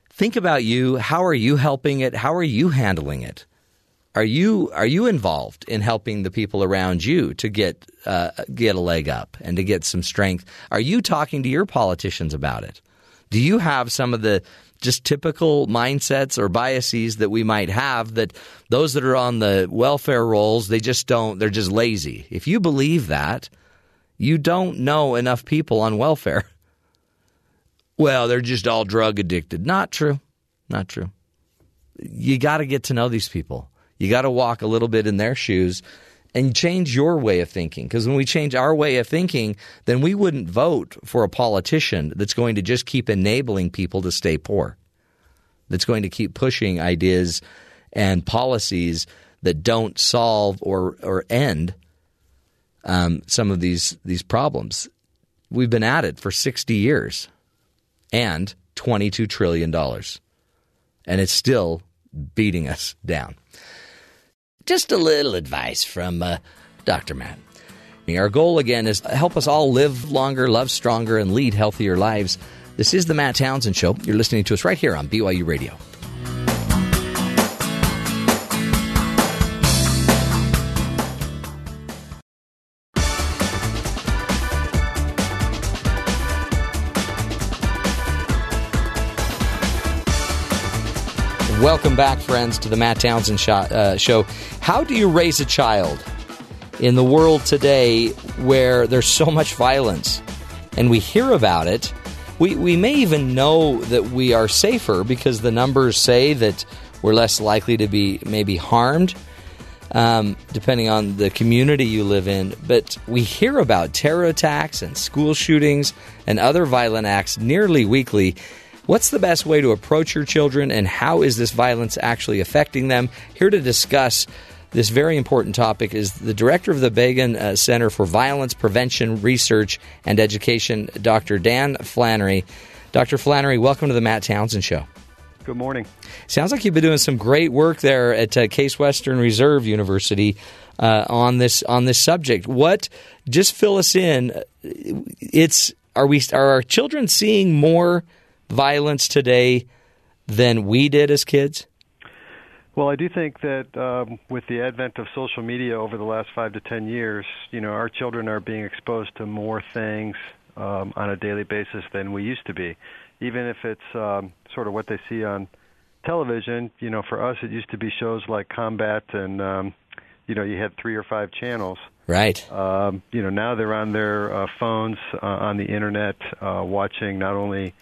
think about you. How are you helping it? How are you handling it? Are you are you involved in helping the people around you to get uh, get a leg up and to get some strength? Are you talking to your politicians about it? Do you have some of the just typical mindsets or biases that we might have that those that are on the welfare rolls they just don't they're just lazy. If you believe that, you don't know enough people on welfare. Well, they're just all drug addicted. Not true. Not true. You got to get to know these people. You got to walk a little bit in their shoes and change your way of thinking. Because when we change our way of thinking, then we wouldn't vote for a politician that's going to just keep enabling people to stay poor, that's going to keep pushing ideas and policies that don't solve or, or end um, some of these, these problems. We've been at it for 60 years and $22 trillion. And it's still beating us down. Just a little advice from uh, Dr. Matt. Our goal again is help us all live longer, love stronger, and lead healthier lives. This is the Matt Townsend Show. You're listening to us right here on BYU Radio. Welcome back, friends, to the Matt Townsend show, uh, show. How do you raise a child in the world today where there's so much violence and we hear about it? We, we may even know that we are safer because the numbers say that we're less likely to be maybe harmed, um, depending on the community you live in. But we hear about terror attacks and school shootings and other violent acts nearly weekly. What's the best way to approach your children, and how is this violence actually affecting them? Here to discuss this very important topic is the director of the Begun uh, Center for Violence Prevention Research and Education, Dr. Dan Flannery. Dr. Flannery, welcome to the Matt Townsend Show. Good morning. Sounds like you've been doing some great work there at uh, Case Western Reserve University uh, on this on this subject. What? Just fill us in. It's are we are our children seeing more violence today than we did as kids? Well, I do think that um, with the advent of social media over the last five to ten years, you know, our children are being exposed to more things um, on a daily basis than we used to be. Even if it's um, sort of what they see on television, you know, for us it used to be shows like Combat, and um, you know, you had three or five channels. Right. Um, you know, now they're on their uh, phones, uh, on the internet, uh, watching not only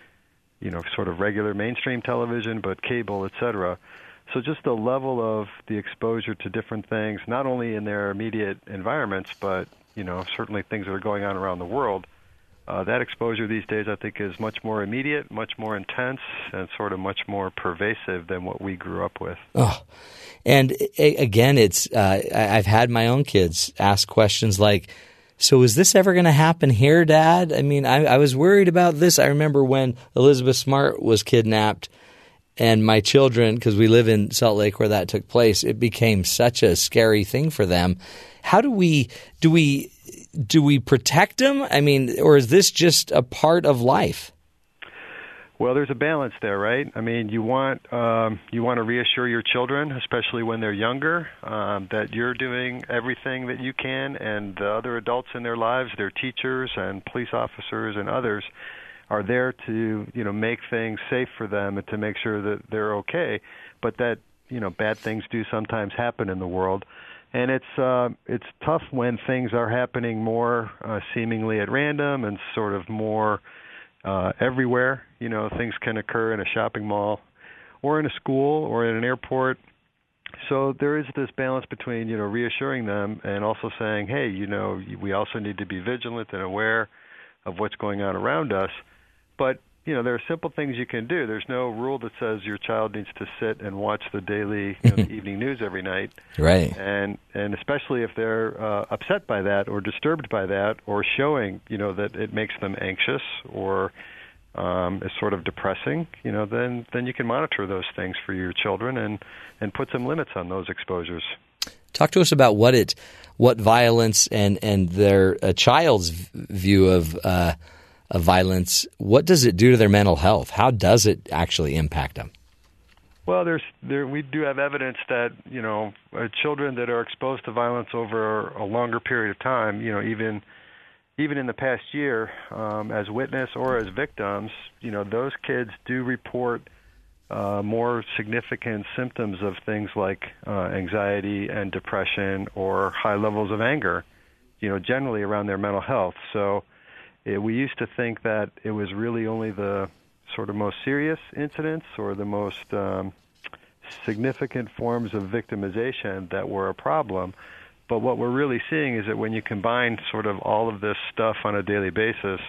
you know, sort of regular mainstream television, but cable, et cetera. So just the level of the exposure to different things, not only in their immediate environments, but you know, certainly things that are going on around the world. Uh, that exposure these days, I think, is much more immediate, much more intense, and sort of much more pervasive than what we grew up with. Oh, and again, it's uh, I've had my own kids ask questions like, "So is this ever going to happen here, Dad?" I mean, I, I was worried about this. I remember when Elizabeth Smart was kidnapped, and my children, because we live in Salt Lake where that took place, it became such a scary thing for them. How do we do we do we protect them? I mean, or is this just a part of life? Well, there's a balance there, right? I mean, you want um, you want to reassure your children, especially when they're younger, um, that you're doing everything that you can, and the other adults in their lives, their teachers and police officers and others, are there to you know make things safe for them and to make sure that they're okay. But that you know bad things do sometimes happen in the world, and it's uh, it's tough when things are happening more uh, seemingly at random and sort of more uh, everywhere. You know, things can occur in a shopping mall, or in a school, or in an airport, so there is this balance between you know reassuring them and also saying, hey, you know, we also need to be vigilant and aware of what's going on around us. But you know, there are simple things you can do. There's no rule that says your child needs to sit and watch the daily you know, the evening news every night. Right. And and especially if they're uh, upset by that or disturbed by that or showing, you know, that it makes them anxious or um, is sort of depressing, you know, then then you can monitor those things for your children and and put some limits on those exposures. Talk to us about what it, what violence and and their a child's view of uh, of violence. What does it do to their mental health? How does it actually impact them? Well, there's there we do have evidence that you know uh, children that are exposed to violence over a longer period of time, you know, even even in the past year, um, as witness or as victims, you know, those kids do report uh, more significant symptoms of things like uh, anxiety and depression or high levels of anger, you know, generally around their mental health. So it, we used to think that it was really only the sort of most serious incidents or the most um, significant forms of victimization that were a problem. But what we're really seeing is that when you combine sort of all of this stuff on a daily basis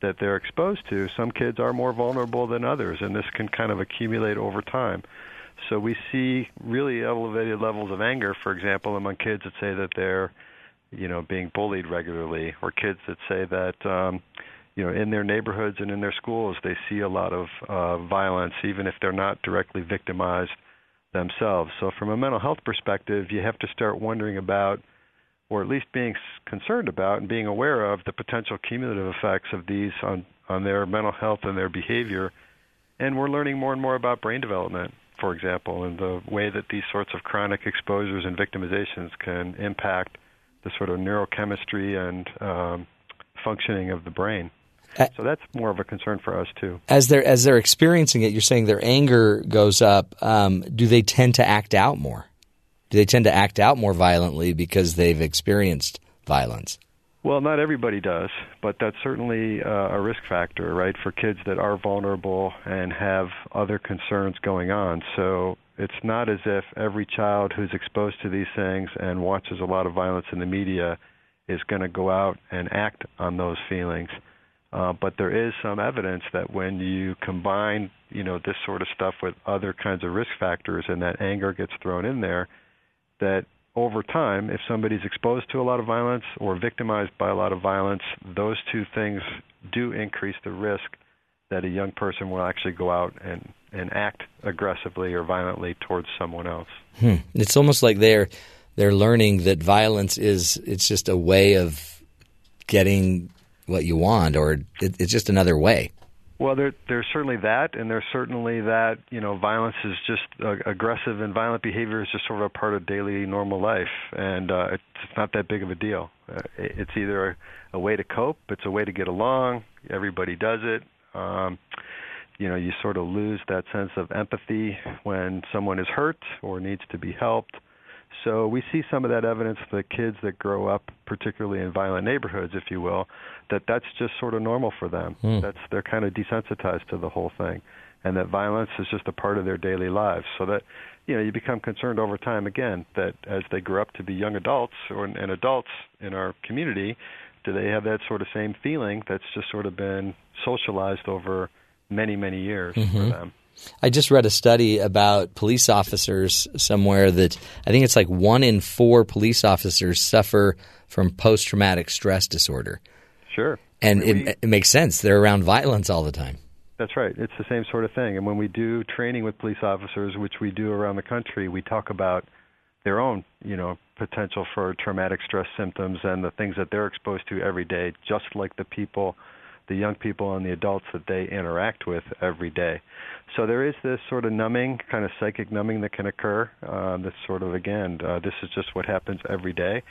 that they're exposed to, some kids are more vulnerable than others, and this can kind of accumulate over time. So we see really elevated levels of anger, for example, among kids that say that they're, you know, being bullied regularly, or kids that say that, um, you know, in their neighborhoods and in their schools they see a lot of uh, violence, even if they're not directly victimized themselves. So from a mental health perspective, you have to start wondering about or at least being concerned about and being aware of the potential cumulative effects of these on on their mental health and their behavior. And we're learning more and more about brain development, for example, and the way that these sorts of chronic exposures and victimizations can impact the sort of neurochemistry and um, functioning of the brain. So that's more of a concern for us too. As they're as they're experiencing it, you're saying their anger goes up. Um, do they tend to act out more? Do they tend to act out more violently because they've experienced violence? Well, not everybody does, but that's certainly uh, a risk factor, right, for kids that are vulnerable and have other concerns going on. So it's not as if every child who's exposed to these things and watches a lot of violence in the media is going to go out and act on those feelings. Uh, but there is some evidence that when you combine, you know, this sort of stuff with other kinds of risk factors, and that anger gets thrown in there, that over time, if somebody's exposed to a lot of violence or victimized by a lot of violence, those two things do increase the risk that a young person will actually go out and, and act aggressively or violently towards someone else. Hmm. It's almost like they're they're learning that violence is it's just a way of getting what you want, or it, it's just another way. Well, there, there's certainly that, and there's certainly that you know violence is just uh, aggressive and violent behavior is just sort of a part of daily normal life, and uh, it's not that big of a deal. Uh, it's either a, a way to cope, it's a way to get along. Everybody does it. Um, you know, you sort of lose that sense of empathy when someone is hurt or needs to be helped. So we see some of that evidence the kids that grow up, particularly in violent neighborhoods, if you will, that that's just sort of normal for them. Hmm. That's they're kind of desensitized to the whole thing, and that violence is just a part of their daily lives. So that you know you become concerned over time again that as they grow up to be young adults or and adults in our community, do they have that sort of same feeling that's just sort of been socialized over many many years for Mhm. them. I just read a study about police officers somewhere that I think it's like one in four police officers suffer from post traumatic stress disorder. Sure. And We- it, it makes sense. They're around violence all the time. That's right. It's the same sort of thing. And when we do training with police officers, which we do around the country, we talk about their own, you know, potential for traumatic stress symptoms and the things that they're exposed to every day, just like the people, the young people and the adults that they interact with every day. So there is this sort of numbing, kind of psychic numbing that can occur. Uh, this sort of again, uh, this is just what happens every day,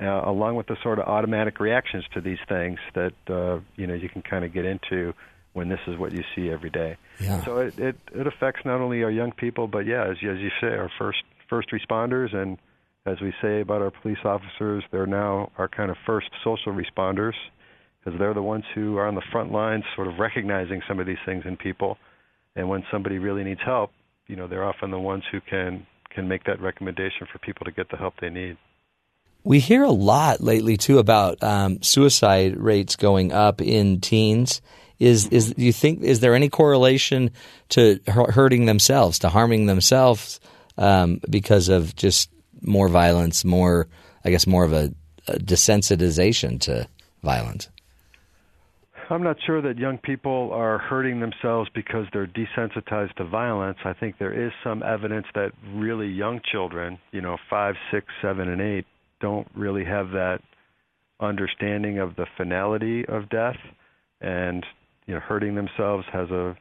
uh, along with the sort of automatic reactions to these things that uh, you know you can kind of get into when this is what you see every day. Yeah. So it, it it affects not only our young people, but yeah, as as you say, our first first responders, and as we say about our police officers, they're now our kind of first social responders because they're the ones who are on the front lines, sort of recognizing some of these things in people. And when somebody really needs help, you know, they're often the ones who can can make that recommendation for people to get the help they need. We hear a lot lately too about um, suicide rates going up in teens. Is is do you think is there any correlation to hurting themselves, to harming themselves um, because of just more violence, more I guess more of a, a desensitization to violence? I'm not sure that young people are hurting themselves because they're desensitized to violence. I think there is some evidence that really young children, you know, five, six, seven, and eight, don't really have that understanding of the finality of death, and you know, hurting themselves has a,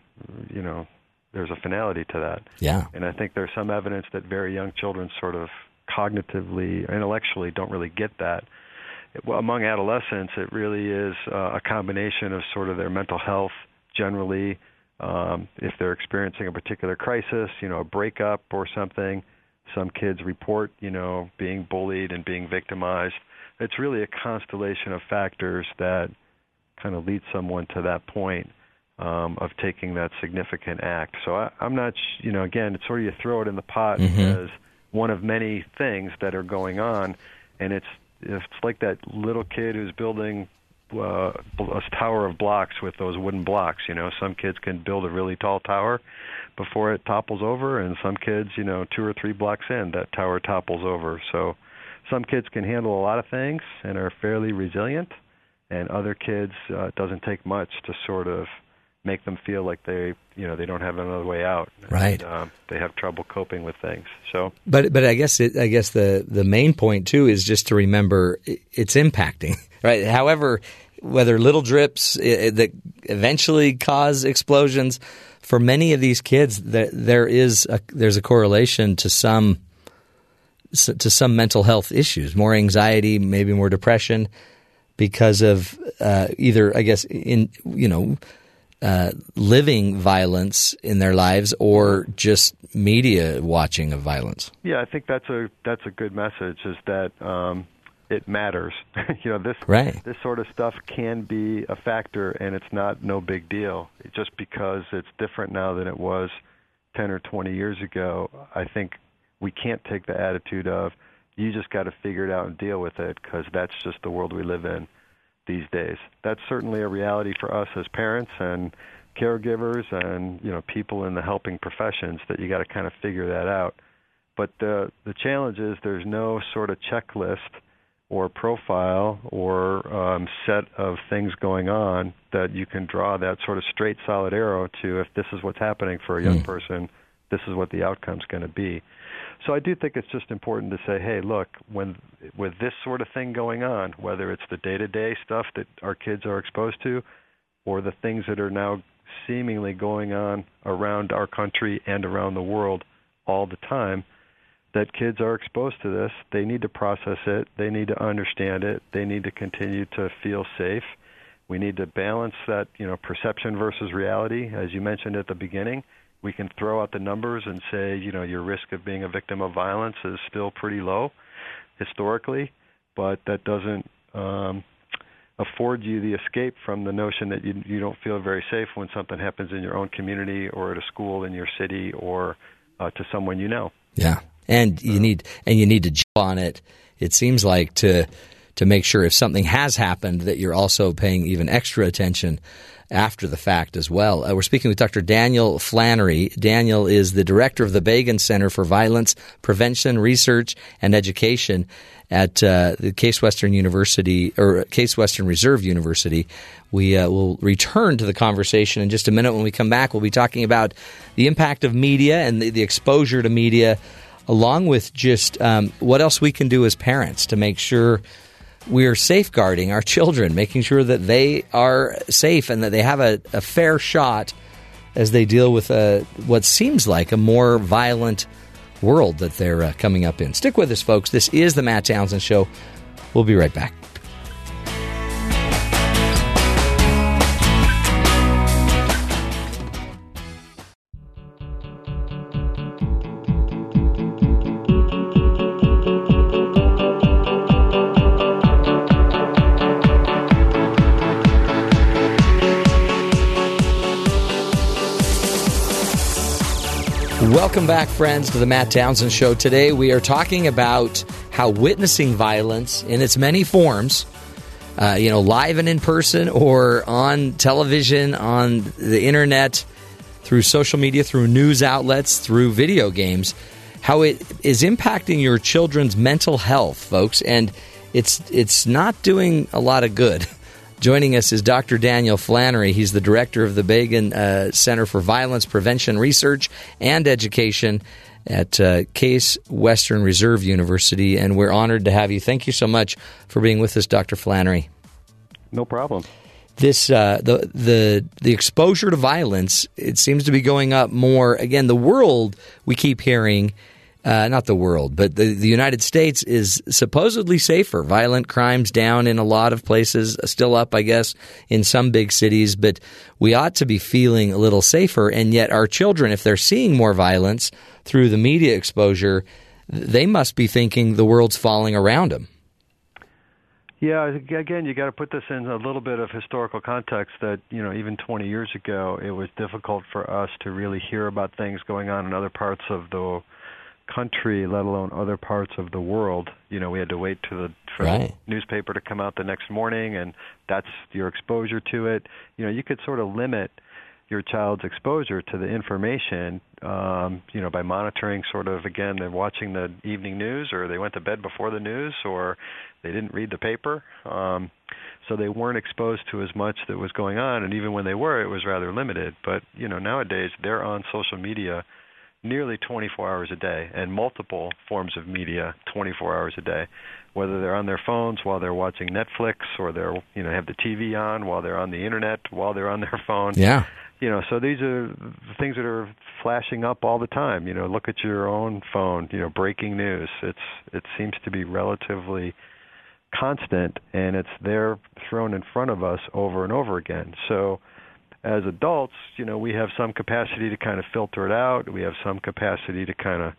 you know, there's a finality to that. Yeah. And I think there's some evidence that very young children sort of cognitively, intellectually, don't really get that. Well, among adolescents, it really is uh, a combination of sort of their mental health generally. Um, if they're experiencing a particular crisis, you know, a breakup or something, some kids report, you know, being bullied and being victimized. It's really a constellation of factors that kind of lead someone to that point um, of taking that significant act. So I, I'm not, sh- you know, again, it's sort of you throw it in the pot Mhm. as one of many things that are going on, and it's it's like that little kid who's building uh, a tower of blocks with those wooden blocks. You know, some kids can build a really tall tower before it topples over, and some kids, you know, two or three blocks in, that tower topples over. So some kids can handle a lot of things and are fairly resilient, and other kids uh, it doesn't take much to sort of make them feel like they, you know, they don't have another way out. Right. And, um, they have trouble coping with things. So But but I guess it, I guess the the main point too is just to remember it's impacting right. However, whether little drips that eventually cause explosions for many of these kids, there, there is a, there's a correlation to some to some mental health issues, more anxiety, maybe more depression, because of uh, either I guess in you know uh, living violence in their lives or just media watching of violence. Yeah, I think that's a that's a good message. Is that um, it matters. you know, this Right. this sort of stuff can be a factor, and it's not no big deal. Just because it's different now than it was ten or twenty years ago, I think we can't take the attitude of you just got to figure it out and deal with it because that's just the world we live in these days. That's certainly a reality for us as parents and caregivers and you know people in the helping professions that you got to kind of figure that out. But the the challenge is there's no sort of checklist or profile or um, set of things going on that you can draw that sort of straight solid arrow to if this is what's happening for a young Hmm. person, this is what the outcome's going to be. So I do think it's just important to say, hey, look, when with this sort of thing going on, whether it's the day-to-day stuff that our kids are exposed to, or the things that are now seemingly going on around our country and around the world all the time, that kids are exposed to this. They need to process it. They need to understand it. They need to continue to feel safe. We need to balance that, you know, perception versus reality, as you mentioned at the beginning we can throw out the numbers and say, you know, your risk of being a victim of violence is still pretty low historically, but that doesn't um, afford you the escape from the notion that you you don't feel very safe when something happens in your own community or at a school in your city or uh, to someone you know. Yeah, and you need and you need to jump on it. It seems like to to make sure if something has happened that you're also paying even extra attention after the fact as well. Uh, we're speaking with Dr. Daniel Flannery. Daniel is the director of the Begun Center for Violence Prevention Research and Education at uh, the Case Western University or Case Western Reserve University. We uh, will return to the conversation in just a minute. When we come back, we'll be talking about the impact of media and the, the exposure to media, along with just um, what else we can do as parents to make sure we are safeguarding our children, making sure that they are safe and that they have a, a fair shot as they deal with a, what seems like a more violent world that they're uh, coming up in. Stick with us, folks. This is the Matt Townsend Show. We'll be right back. Welcome back, friends, to the Matt Townsend Show. Today we are talking about how witnessing violence in its many forms, uh, you know, live and in person or on television, on the internet, through social media, through news outlets, through video games, how it is impacting your children's mental health, folks, and it's it's not doing a lot of good. Joining us is Dr. Daniel Flannery. He's the director of the Begun uh, Center for Violence Prevention Research and Education at uh, Case Western Reserve University, and we're honored to have you. Thank you so much for being with us, Dr. Flannery. No problem. This uh, the the the exposure to violence it seems to be going up more. Again, the world we keep hearing uh, not the world, but the, the United States is supposedly safer. Violent crimes down in a lot of places, still up, I guess, in some big cities, but we ought to be feeling a little safer. And yet, our children, if they're seeing more violence through the media exposure, they must be thinking the world's falling around them. Yeah, again, you got to put this in a little bit of historical context. That you know, even 20 years ago, it was difficult for us to really hear about things going on in other parts of the country, let alone other parts of the world. You know, we had to wait to the for Right. the newspaper to come out the next morning, and that's your exposure to it. You know, you could sort of limit your child's exposure to the information, um, you know, by monitoring sort of again, they're watching the evening news, or they went to bed before the news, or they didn't read the paper. Um, so they weren't exposed to as much that was going on, and even when they were, it was rather limited. But you know, nowadays they're on social media nearly 24 hours a day and multiple forms of media 24 hours a day whether they're on their phones while they're watching Netflix or they're you know have the TV on while they're on the internet while they're on their phone. Yeah. you know so these are things that are flashing up all the time. You know look at your own phone you know breaking news. It's it seems to be relatively constant and it's there thrown in front of us over and over again. So as adults, you know, we have some capacity to kind of filter it out. We have some capacity to kind of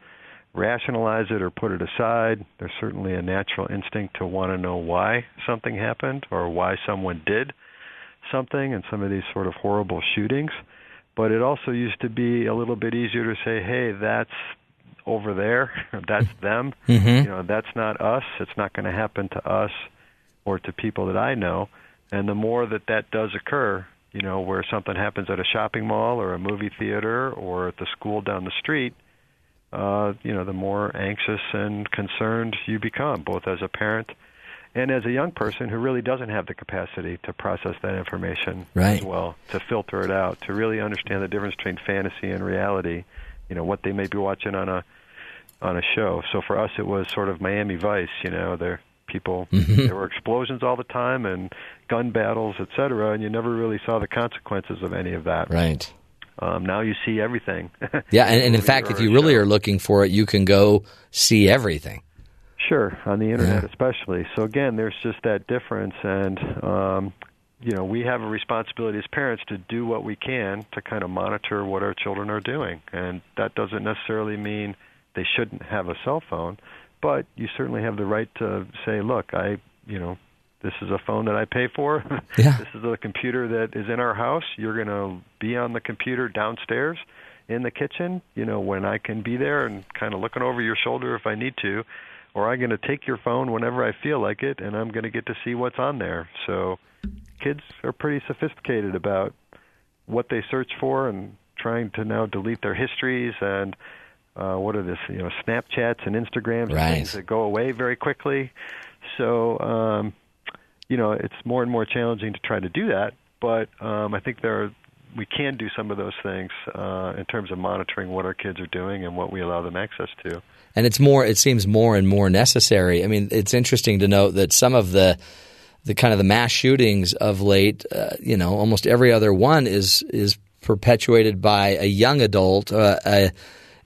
rationalize it or put it aside. There's certainly a natural instinct to want to know why something happened or why someone did something in some of these sort of horrible shootings. But it also used to be a little bit easier to say, "Hey, that's over there. that's them. Mhm. You know, that's not us. It's not going to happen to us or to people that I know." And the more that that does occur, you know, where something happens at a shopping mall or a movie theater or at the school down the street, uh, you know, the more anxious and concerned you become, both as a parent and as a young person who really doesn't have the capacity to process that information Right. as well, to filter it out, to really understand the difference between fantasy and reality, you know, what they may be watching on a on a show. So for us it was sort of Miami Vice, you know, there people Mhm. there were explosions all the time and gun battles, et cetera, and you never really saw the consequences of any of that. Right. Um, now you see everything. Yeah, and, and in fact, if you really are looking for it, you can go see everything. Sure, on the internet Yeah. especially. So again, there's just that difference, and um, you know, we have a responsibility as parents to do what we can to kind of monitor what our children are doing, and that doesn't necessarily mean they shouldn't have a cell phone, but you certainly have the right to say, look, I, you know. This is a phone that I pay for. Yeah. this is a computer that is in our house. You're going to be on the computer downstairs in the kitchen, you know, when I can be there and kind of looking over your shoulder if I need to, or I'm going to take your phone whenever I feel like it and I'm going to get to see what's on there. So kids are pretty sophisticated about what they search for and trying to now delete their histories and uh, what are this, you know, Snapchats and Instagrams Right. and things that go away very quickly. So, um, you know, it's more and more challenging to try to do that. But um, I think there are, we can do some of those things uh, in terms of monitoring what our kids are doing and what we allow them access to. and it's more it seems more and more necessary i mean it's interesting to note that some of the the kind of the mass shootings of late uh, you know almost every other one is is perpetuated by a young adult uh, a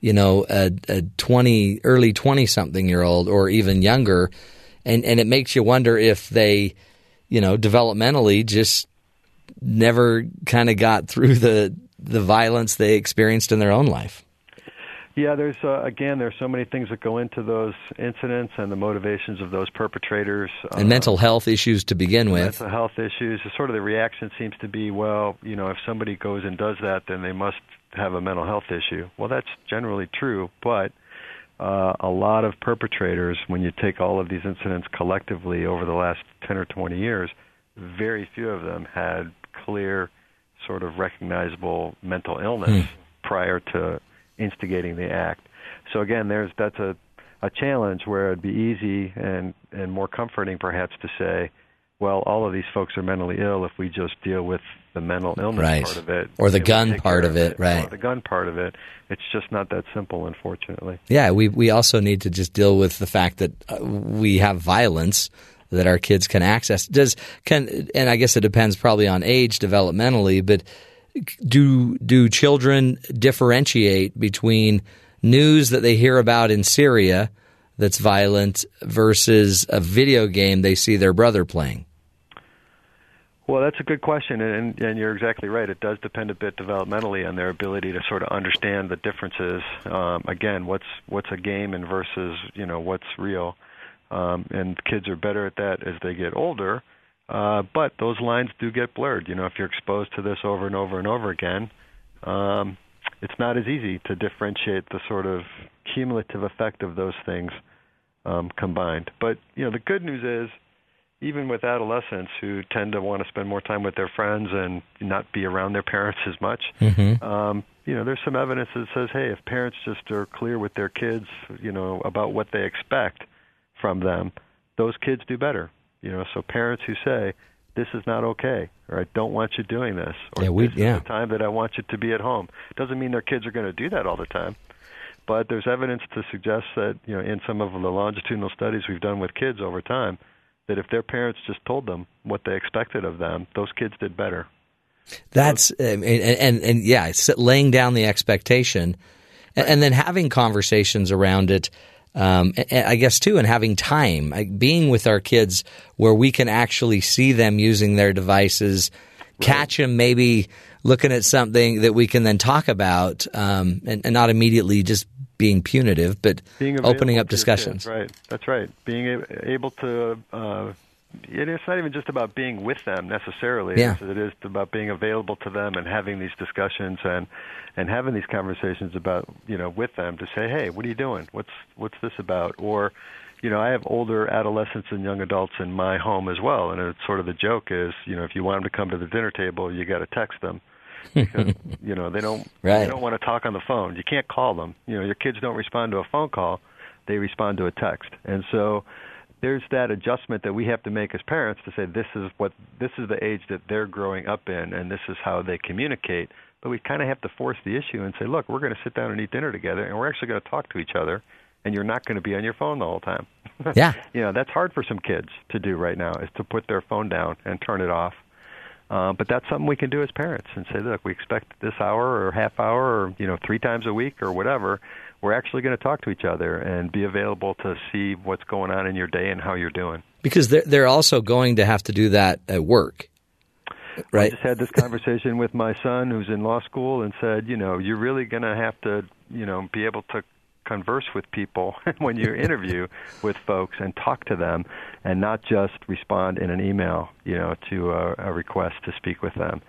you know a, a 20 early 20 something year old or even younger and and it makes you wonder if they you know developmentally just never kind of got through the the violence they experienced in their own life Yeah, there's uh, again, there's so many things that go into those incidents and the motivations of those perpetrators. and mental health issues to begin with mental health issues. Sort of the reaction seems to be, well, you know, if somebody goes and does that, then they must have a mental health issue. Well, that's generally true, but uh, a lot of perpetrators, when you take all of these incidents collectively over the last 10 or 20 years, very few of them had clear, sort of recognizable mental illness prior to instigating the act. So again, there's that's a a challenge where it'd be easy and and more comforting perhaps to say, well, all of these folks are mentally ill if we just deal with the mental illness Right. part of it Or the gun part of it, right. Or the gun part of it. It's just not that simple, unfortunately. Yeah, we we also need to just deal with the fact that uh, we have violence that our kids can access. Does can and I guess it depends probably on age developmentally, but do do children differentiate between news that they hear about in Syria that's violent versus a video game they see their brother playing? Well, that's a good question, and, and you're exactly right. It does depend a bit developmentally on their ability to sort of understand the differences. Um, again, what's what's a game and versus you know what's real, um, and kids are better at that as they get older. Uh, but those lines do get blurred. You know, if you're exposed to this over and over and over again, um, it's not as easy to differentiate the sort of cumulative effect of those things um, combined. But you know, the good news is even with adolescents who tend to want to spend more time with their friends and not be around their parents as much, Mhm. um, you know, there's some evidence that says, hey, if parents just are clear with their kids, you know, about what they expect from them, those kids do better. You know, so parents who say, this is not okay, or I don't want you doing this, or Yeah, we- this yeah. is the time that I want you to be at home, doesn't mean their kids are going to do that all the time. But there's evidence to suggest that, you know, in some of the longitudinal studies we've done with kids over time, that if their parents just told them what they expected of them, those kids did better. That's um, and, and and yeah, it's laying down the expectation, and, and then having conversations around it. Um, I guess too, and having time, like being with our kids where we can actually see them using their devices, catch them maybe looking at something that we can then talk about, um, and, and not immediately just being punitive, but Being opening up discussions. kids, right? That's right. Being able to. Uh, it- it's not even just about being with them necessarily. Yeah. It is about being available to them and having these discussions and and having these conversations about you know with them to say, hey, what are you doing? What's what's this about? Or you know, I have older adolescents and young adults in my home as well, and it's sort of the joke is, you know, if you want them to come to the dinner table, you got to text them. Because, you know, they don't Right. they don't want to talk on the phone. You can't call them. You know, your kids don't respond to a phone call; they respond to a text. And so, there's that adjustment that we have to make as parents to say this is what this is the age that they're growing up in, and this is how they communicate. But we kind of have to force the issue and say, look, we're going to sit down and eat dinner together, and we're actually going to talk to each other, and you're not going to be on your phone the whole time. Yeah. you know, that's hard for some kids to do right now is to put their phone down and turn it off. Uh, but that's something we can do as parents and say, look, we expect this hour or half hour or you know three times a week or whatever. We're actually going to talk to each other and be available to see what's going on in your day and how you're doing. Because they're they're also going to have to do that at work, Right. I just had this conversation with my son who's in law school and said, you know, you're really going to have to, you know, be able to converse with people when you interview with folks and talk to them and not just respond in an email, you know, to a, a request to speak with them.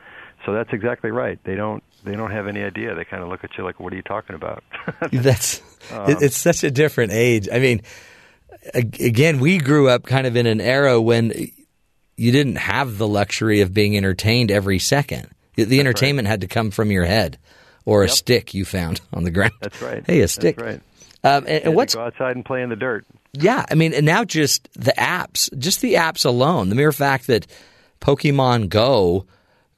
So that's exactly right. They don't they don't have any idea. They kind of look at you like, "What are you talking about?" That's Um, it's such a different age. I mean, again, we grew up kind of in an era when you didn't have the luxury of being entertained every second. The, entertainment had to come from your head or a stick you found on the ground. That's right. Hey, a stick. That's right. Um, and, and what's go outside and play in the dirt? yeah, I mean, and now just the apps, just the apps alone, the mere fact that Pokemon Go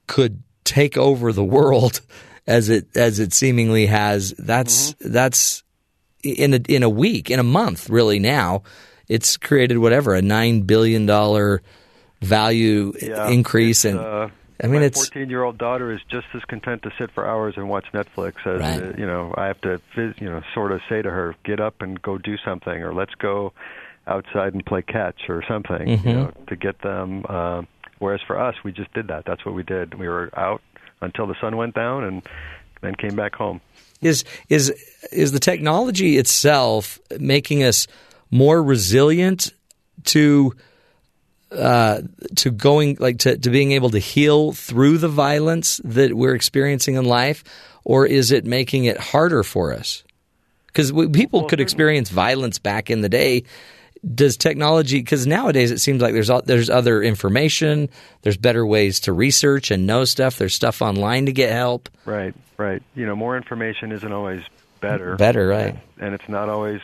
could take over the world as it as it seemingly has. That's Mm-hmm. that's in a in a week, in a month, really. Now, it's created whatever a nine billion dollar value Yeah, increase, and uh, I mean, my it's 14 year old daughter is just as content to sit for hours and watch Netflix as Right. uh, you know I have to you know sort of say to her get up and go do something or let's go outside and play catch or something Mhm. you know to get them uh, whereas for us we just did that that's what we did we were out until the sun went down and then came back home is is is the technology itself making us more resilient to uh, to going like to, to being able to heal through the violence that we're experiencing in life, or is it making it harder for us? Because people could experience violence back in the day. Does technology? Because nowadays it seems like there's there's other information, there's better ways to research and know stuff. There's stuff online to get help. Right, right. You know, more information isn't always better. Better, right? And it's not always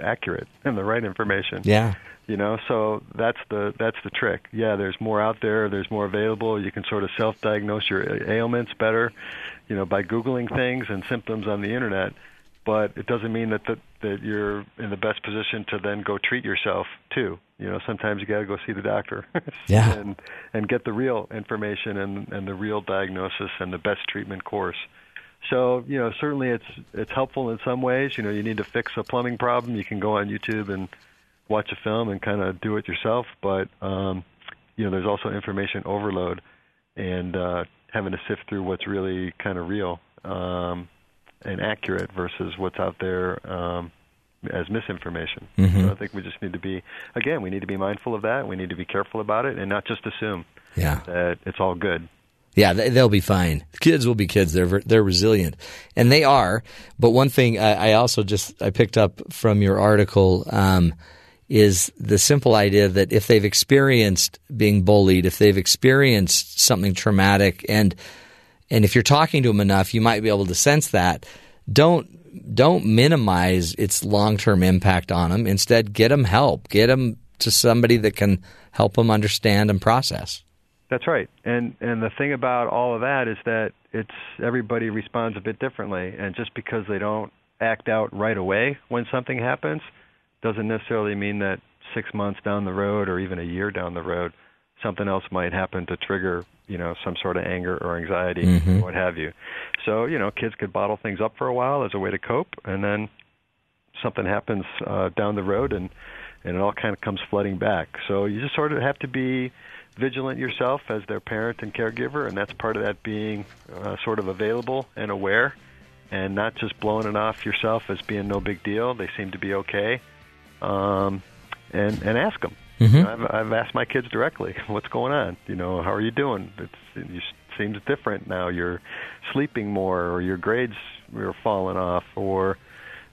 accurate and the right information. Yeah. You know, so that's the that's the trick. Yeah, there's more out there. There's more available. You can sort of self-diagnose your ailments better, you know, by googling things and symptoms on the internet. But it doesn't mean that that, that you're in the best position to then go treat yourself too. You know, sometimes you got to go see the doctor. Yeah. and and get the real information and and the real diagnosis and the best treatment course. So you know, certainly it's it's helpful in some ways. You know, you need to fix a plumbing problem, you can go on YouTube and watch a film and kind of do it yourself. But um, you know, there's also information overload and uh, having to sift through what's really kind of real um, and accurate versus what's out there um, as misinformation. Mhm. So I think we just need to be again, we need to be mindful of that. We need to be careful about it and not just assume Yeah. that it's all good. Yeah, they, they'll be fine. Kids will be kids. They're they're resilient, and they are. But one thing I, I also just I picked up from your article um, is the simple idea that if they've experienced being bullied, if they've experienced something traumatic, and and if you're talking to them enough, you might be able to sense that. Don't don't minimize its long term impact on them. Instead, get them help. Get them to somebody that can help them understand and process. That's right. And and the thing about all of that is that it's everybody responds a bit differently and just because they don't act out right away when something happens doesn't necessarily mean that 6 months down the road or even a year down the road something else might happen to trigger, you know, some sort of anger or anxiety Mhm. or what have you. So, you know, kids could bottle things up for a while as a way to cope and then something happens uh, down the road and and it all kind of comes flooding back. So you just sort of have to be vigilant yourself as their parent and caregiver, and that's part of that being uh, sort of available and aware, and not just blowing it off yourself as being no big deal. They seem to be okay, um, and and ask them. Mhm. You know, I've, I've asked my kids directly, "What's going on? You know, how are you doing? It's you seems different now. You're sleeping more, or your grades are falling off, or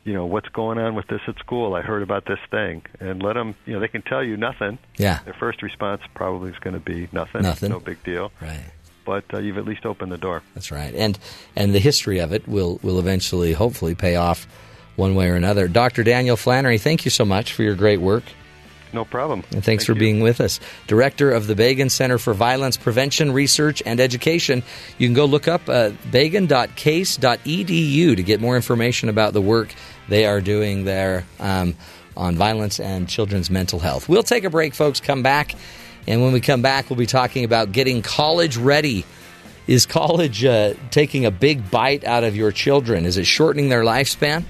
you know what's going on with this at school. I heard about this thing, and let them. You know, they can tell you nothing. Yeah. Their first response probably is going to be nothing. Nothing. No big deal. Right. But uh, you've at least opened the door. That's right. And and the history of it will will eventually hopefully pay off one way or another. Dr. Daniel Flannery, thank you so much for your great work. No problem. And thanks for being with us. Director of the Begun Center for Violence Prevention, Research, and Education. You can go look up uh, begun.case.edu to get more information about the work they are doing there um, on violence and children's mental health. We'll take a break, folks. Come back. And when we come back, we'll be talking about getting college ready. Is college uh, taking a big bite out of your children? Is it shortening their lifespan?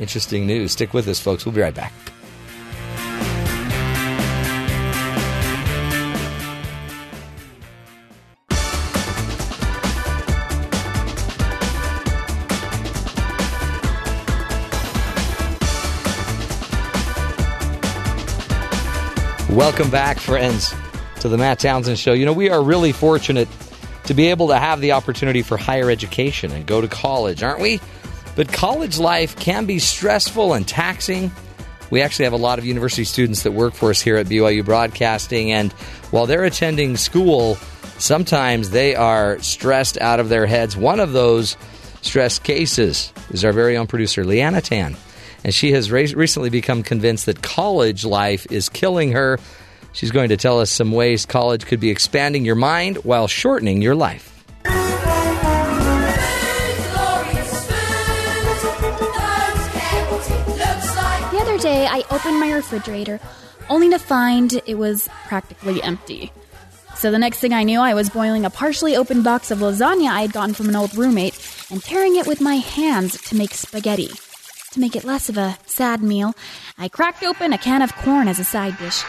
Interesting news. Stick with us, folks. We'll be right back. Welcome back, friends, to the Matt Townsend Show. You know, we are really fortunate to be able to have the opportunity for higher education and go to college, aren't we? But college life can be stressful and taxing. We actually have a lot of university students that work for us here at BYU Broadcasting, and while they're attending school, sometimes they are stressed out of their heads. One of those stress cases is our very own producer, Leanna Tan. And she has re- recently become convinced that college life is killing her. She's going to tell us some ways college could be expanding your mind while shortening your life. Opened my refrigerator only to find it was practically empty. So the next thing I knew, I was boiling a partially opened box of lasagna I had gotten from an old roommate and tearing it with my hands to make spaghetti. To make it less of a sad meal, I cracked open a can of corn as a side dish.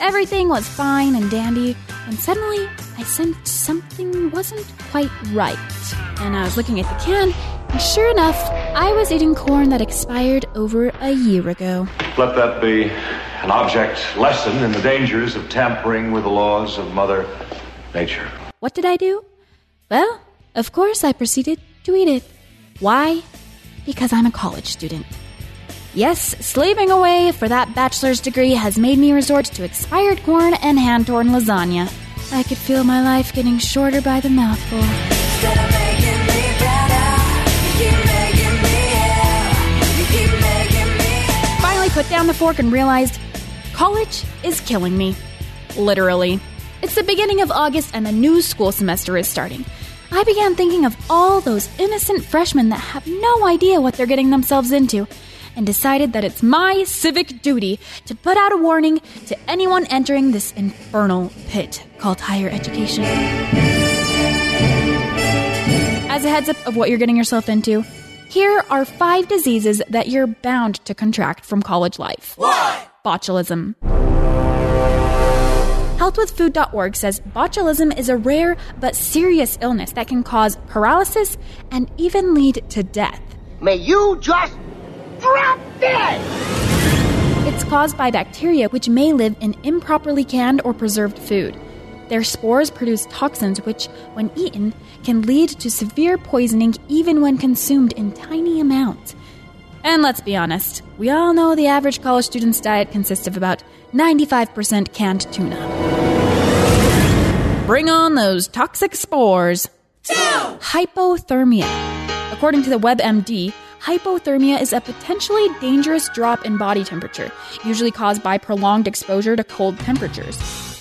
Everything was fine and dandy, and suddenly I sensed something wasn't quite right. And I was looking at the can, and sure enough, I was eating corn that expired over a year ago. Let that be an object lesson in the dangers of tampering with the laws of Mother Nature. What did I do? Well, of course, I proceeded to eat it. Why? Because I'm a college student. Yes, slaving away for that bachelor's degree has made me resort to expired corn and hand torn lasagna. I could feel my life getting shorter by the mouthful. Finally put down the fork and realized college is killing me. Literally. It's the beginning of August and the new school semester is starting. I began thinking of all those innocent freshmen that have no idea what they're getting themselves into and decided that it's my civic duty to put out a warning to anyone entering this infernal pit called higher education. As a heads up of what you're getting yourself into, here are five diseases that you're bound to contract from college life. What? Botulism. Healthwithfood.org says botulism is a rare but serious illness that can cause paralysis and even lead to death. May you just drop dead! It's caused by bacteria which may live in improperly canned or preserved food. Their spores produce toxins which, when eaten, can lead to severe poisoning even when consumed in tiny amounts. And let's be honest, we all know the average college student's diet consists of about 95% canned tuna. Bring on those toxic spores. Two. Hypothermia. According to the WebMD, hypothermia is a potentially dangerous drop in body temperature, usually caused by prolonged exposure to cold temperatures.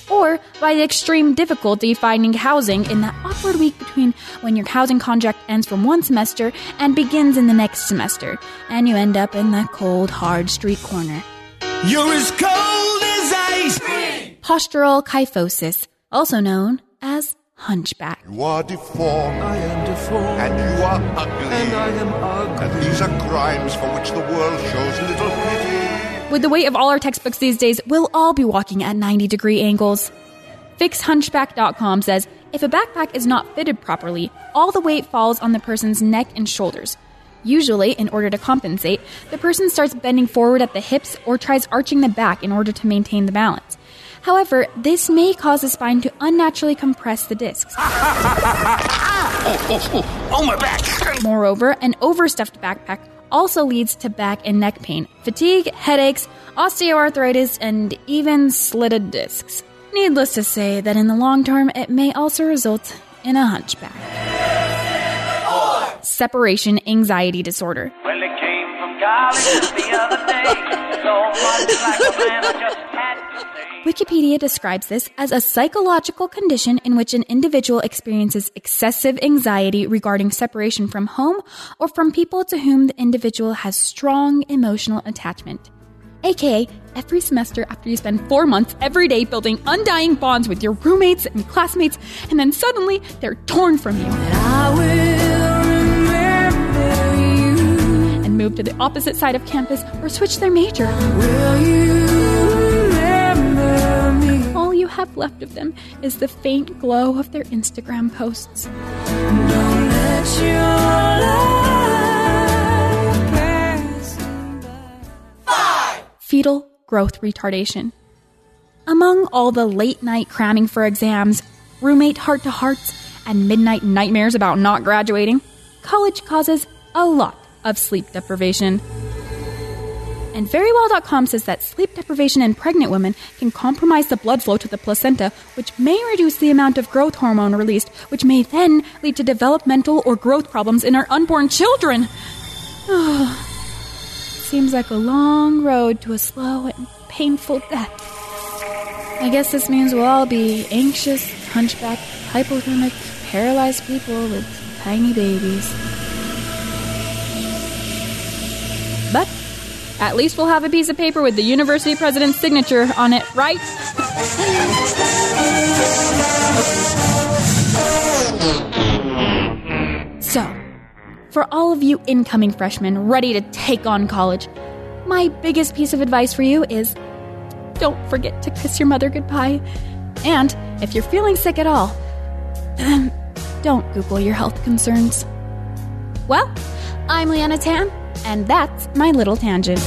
Or by the extreme difficulty finding housing in that awkward week between when your housing contract ends from one semester and begins in the next semester, and you end up in that cold, hard street corner. You're as cold as ice. Postural kyphosis, also known as hunchback. You are deformed. I am deformed. And you are ugly. And I am ugly. And these are crimes for which the world shows little pity. With the weight of all our textbooks these days, we'll all be walking at 90 degree angles. FixHunchback.com says if a backpack is not fitted properly, all the weight falls on the person's neck and shoulders. Usually, in order to compensate, the person starts bending forward at the hips or tries arching the back in order to maintain the balance. However, this may cause the spine to unnaturally compress the discs. Oh, my back. Moreover, an overstuffed backpack also leads to back and neck pain, fatigue, headaches, osteoarthritis, and even slipped discs. Needless to say that in the long term, it may also result in a hunchback. Separation anxiety disorder. Well, Wikipedia describes this as a psychological condition in which an individual experiences excessive anxiety regarding separation from home or from people to whom the individual has strong emotional attachment. AKA, every semester after you spend four months every day building undying bonds with your roommates and classmates, and then suddenly they're torn from you. And move to the opposite side of campus or switch their major. Have left of them is the faint glow of their Instagram posts. Fetal growth retardation. Among all the late night cramming for exams, roommate heart to hearts, and midnight nightmares about not graduating, college causes a lot of sleep deprivation. And verywell.com says that sleep deprivation in pregnant women can compromise the blood flow to the placenta, which may reduce the amount of growth hormone released, which may then lead to developmental or growth problems in our unborn children. Oh, Seems like a long road to a slow and painful death. I guess this means we'll all be anxious, hunchback, hypothermic, paralyzed people with tiny babies. But at least we'll have a piece of paper with the university president's signature on it, right? so, for all of you incoming freshmen ready to take on college, my biggest piece of advice for you is don't forget to kiss your mother goodbye. And if you're feeling sick at all, don't Google your health concerns. Well, I'm Leanna Tan, and that's my little tangent.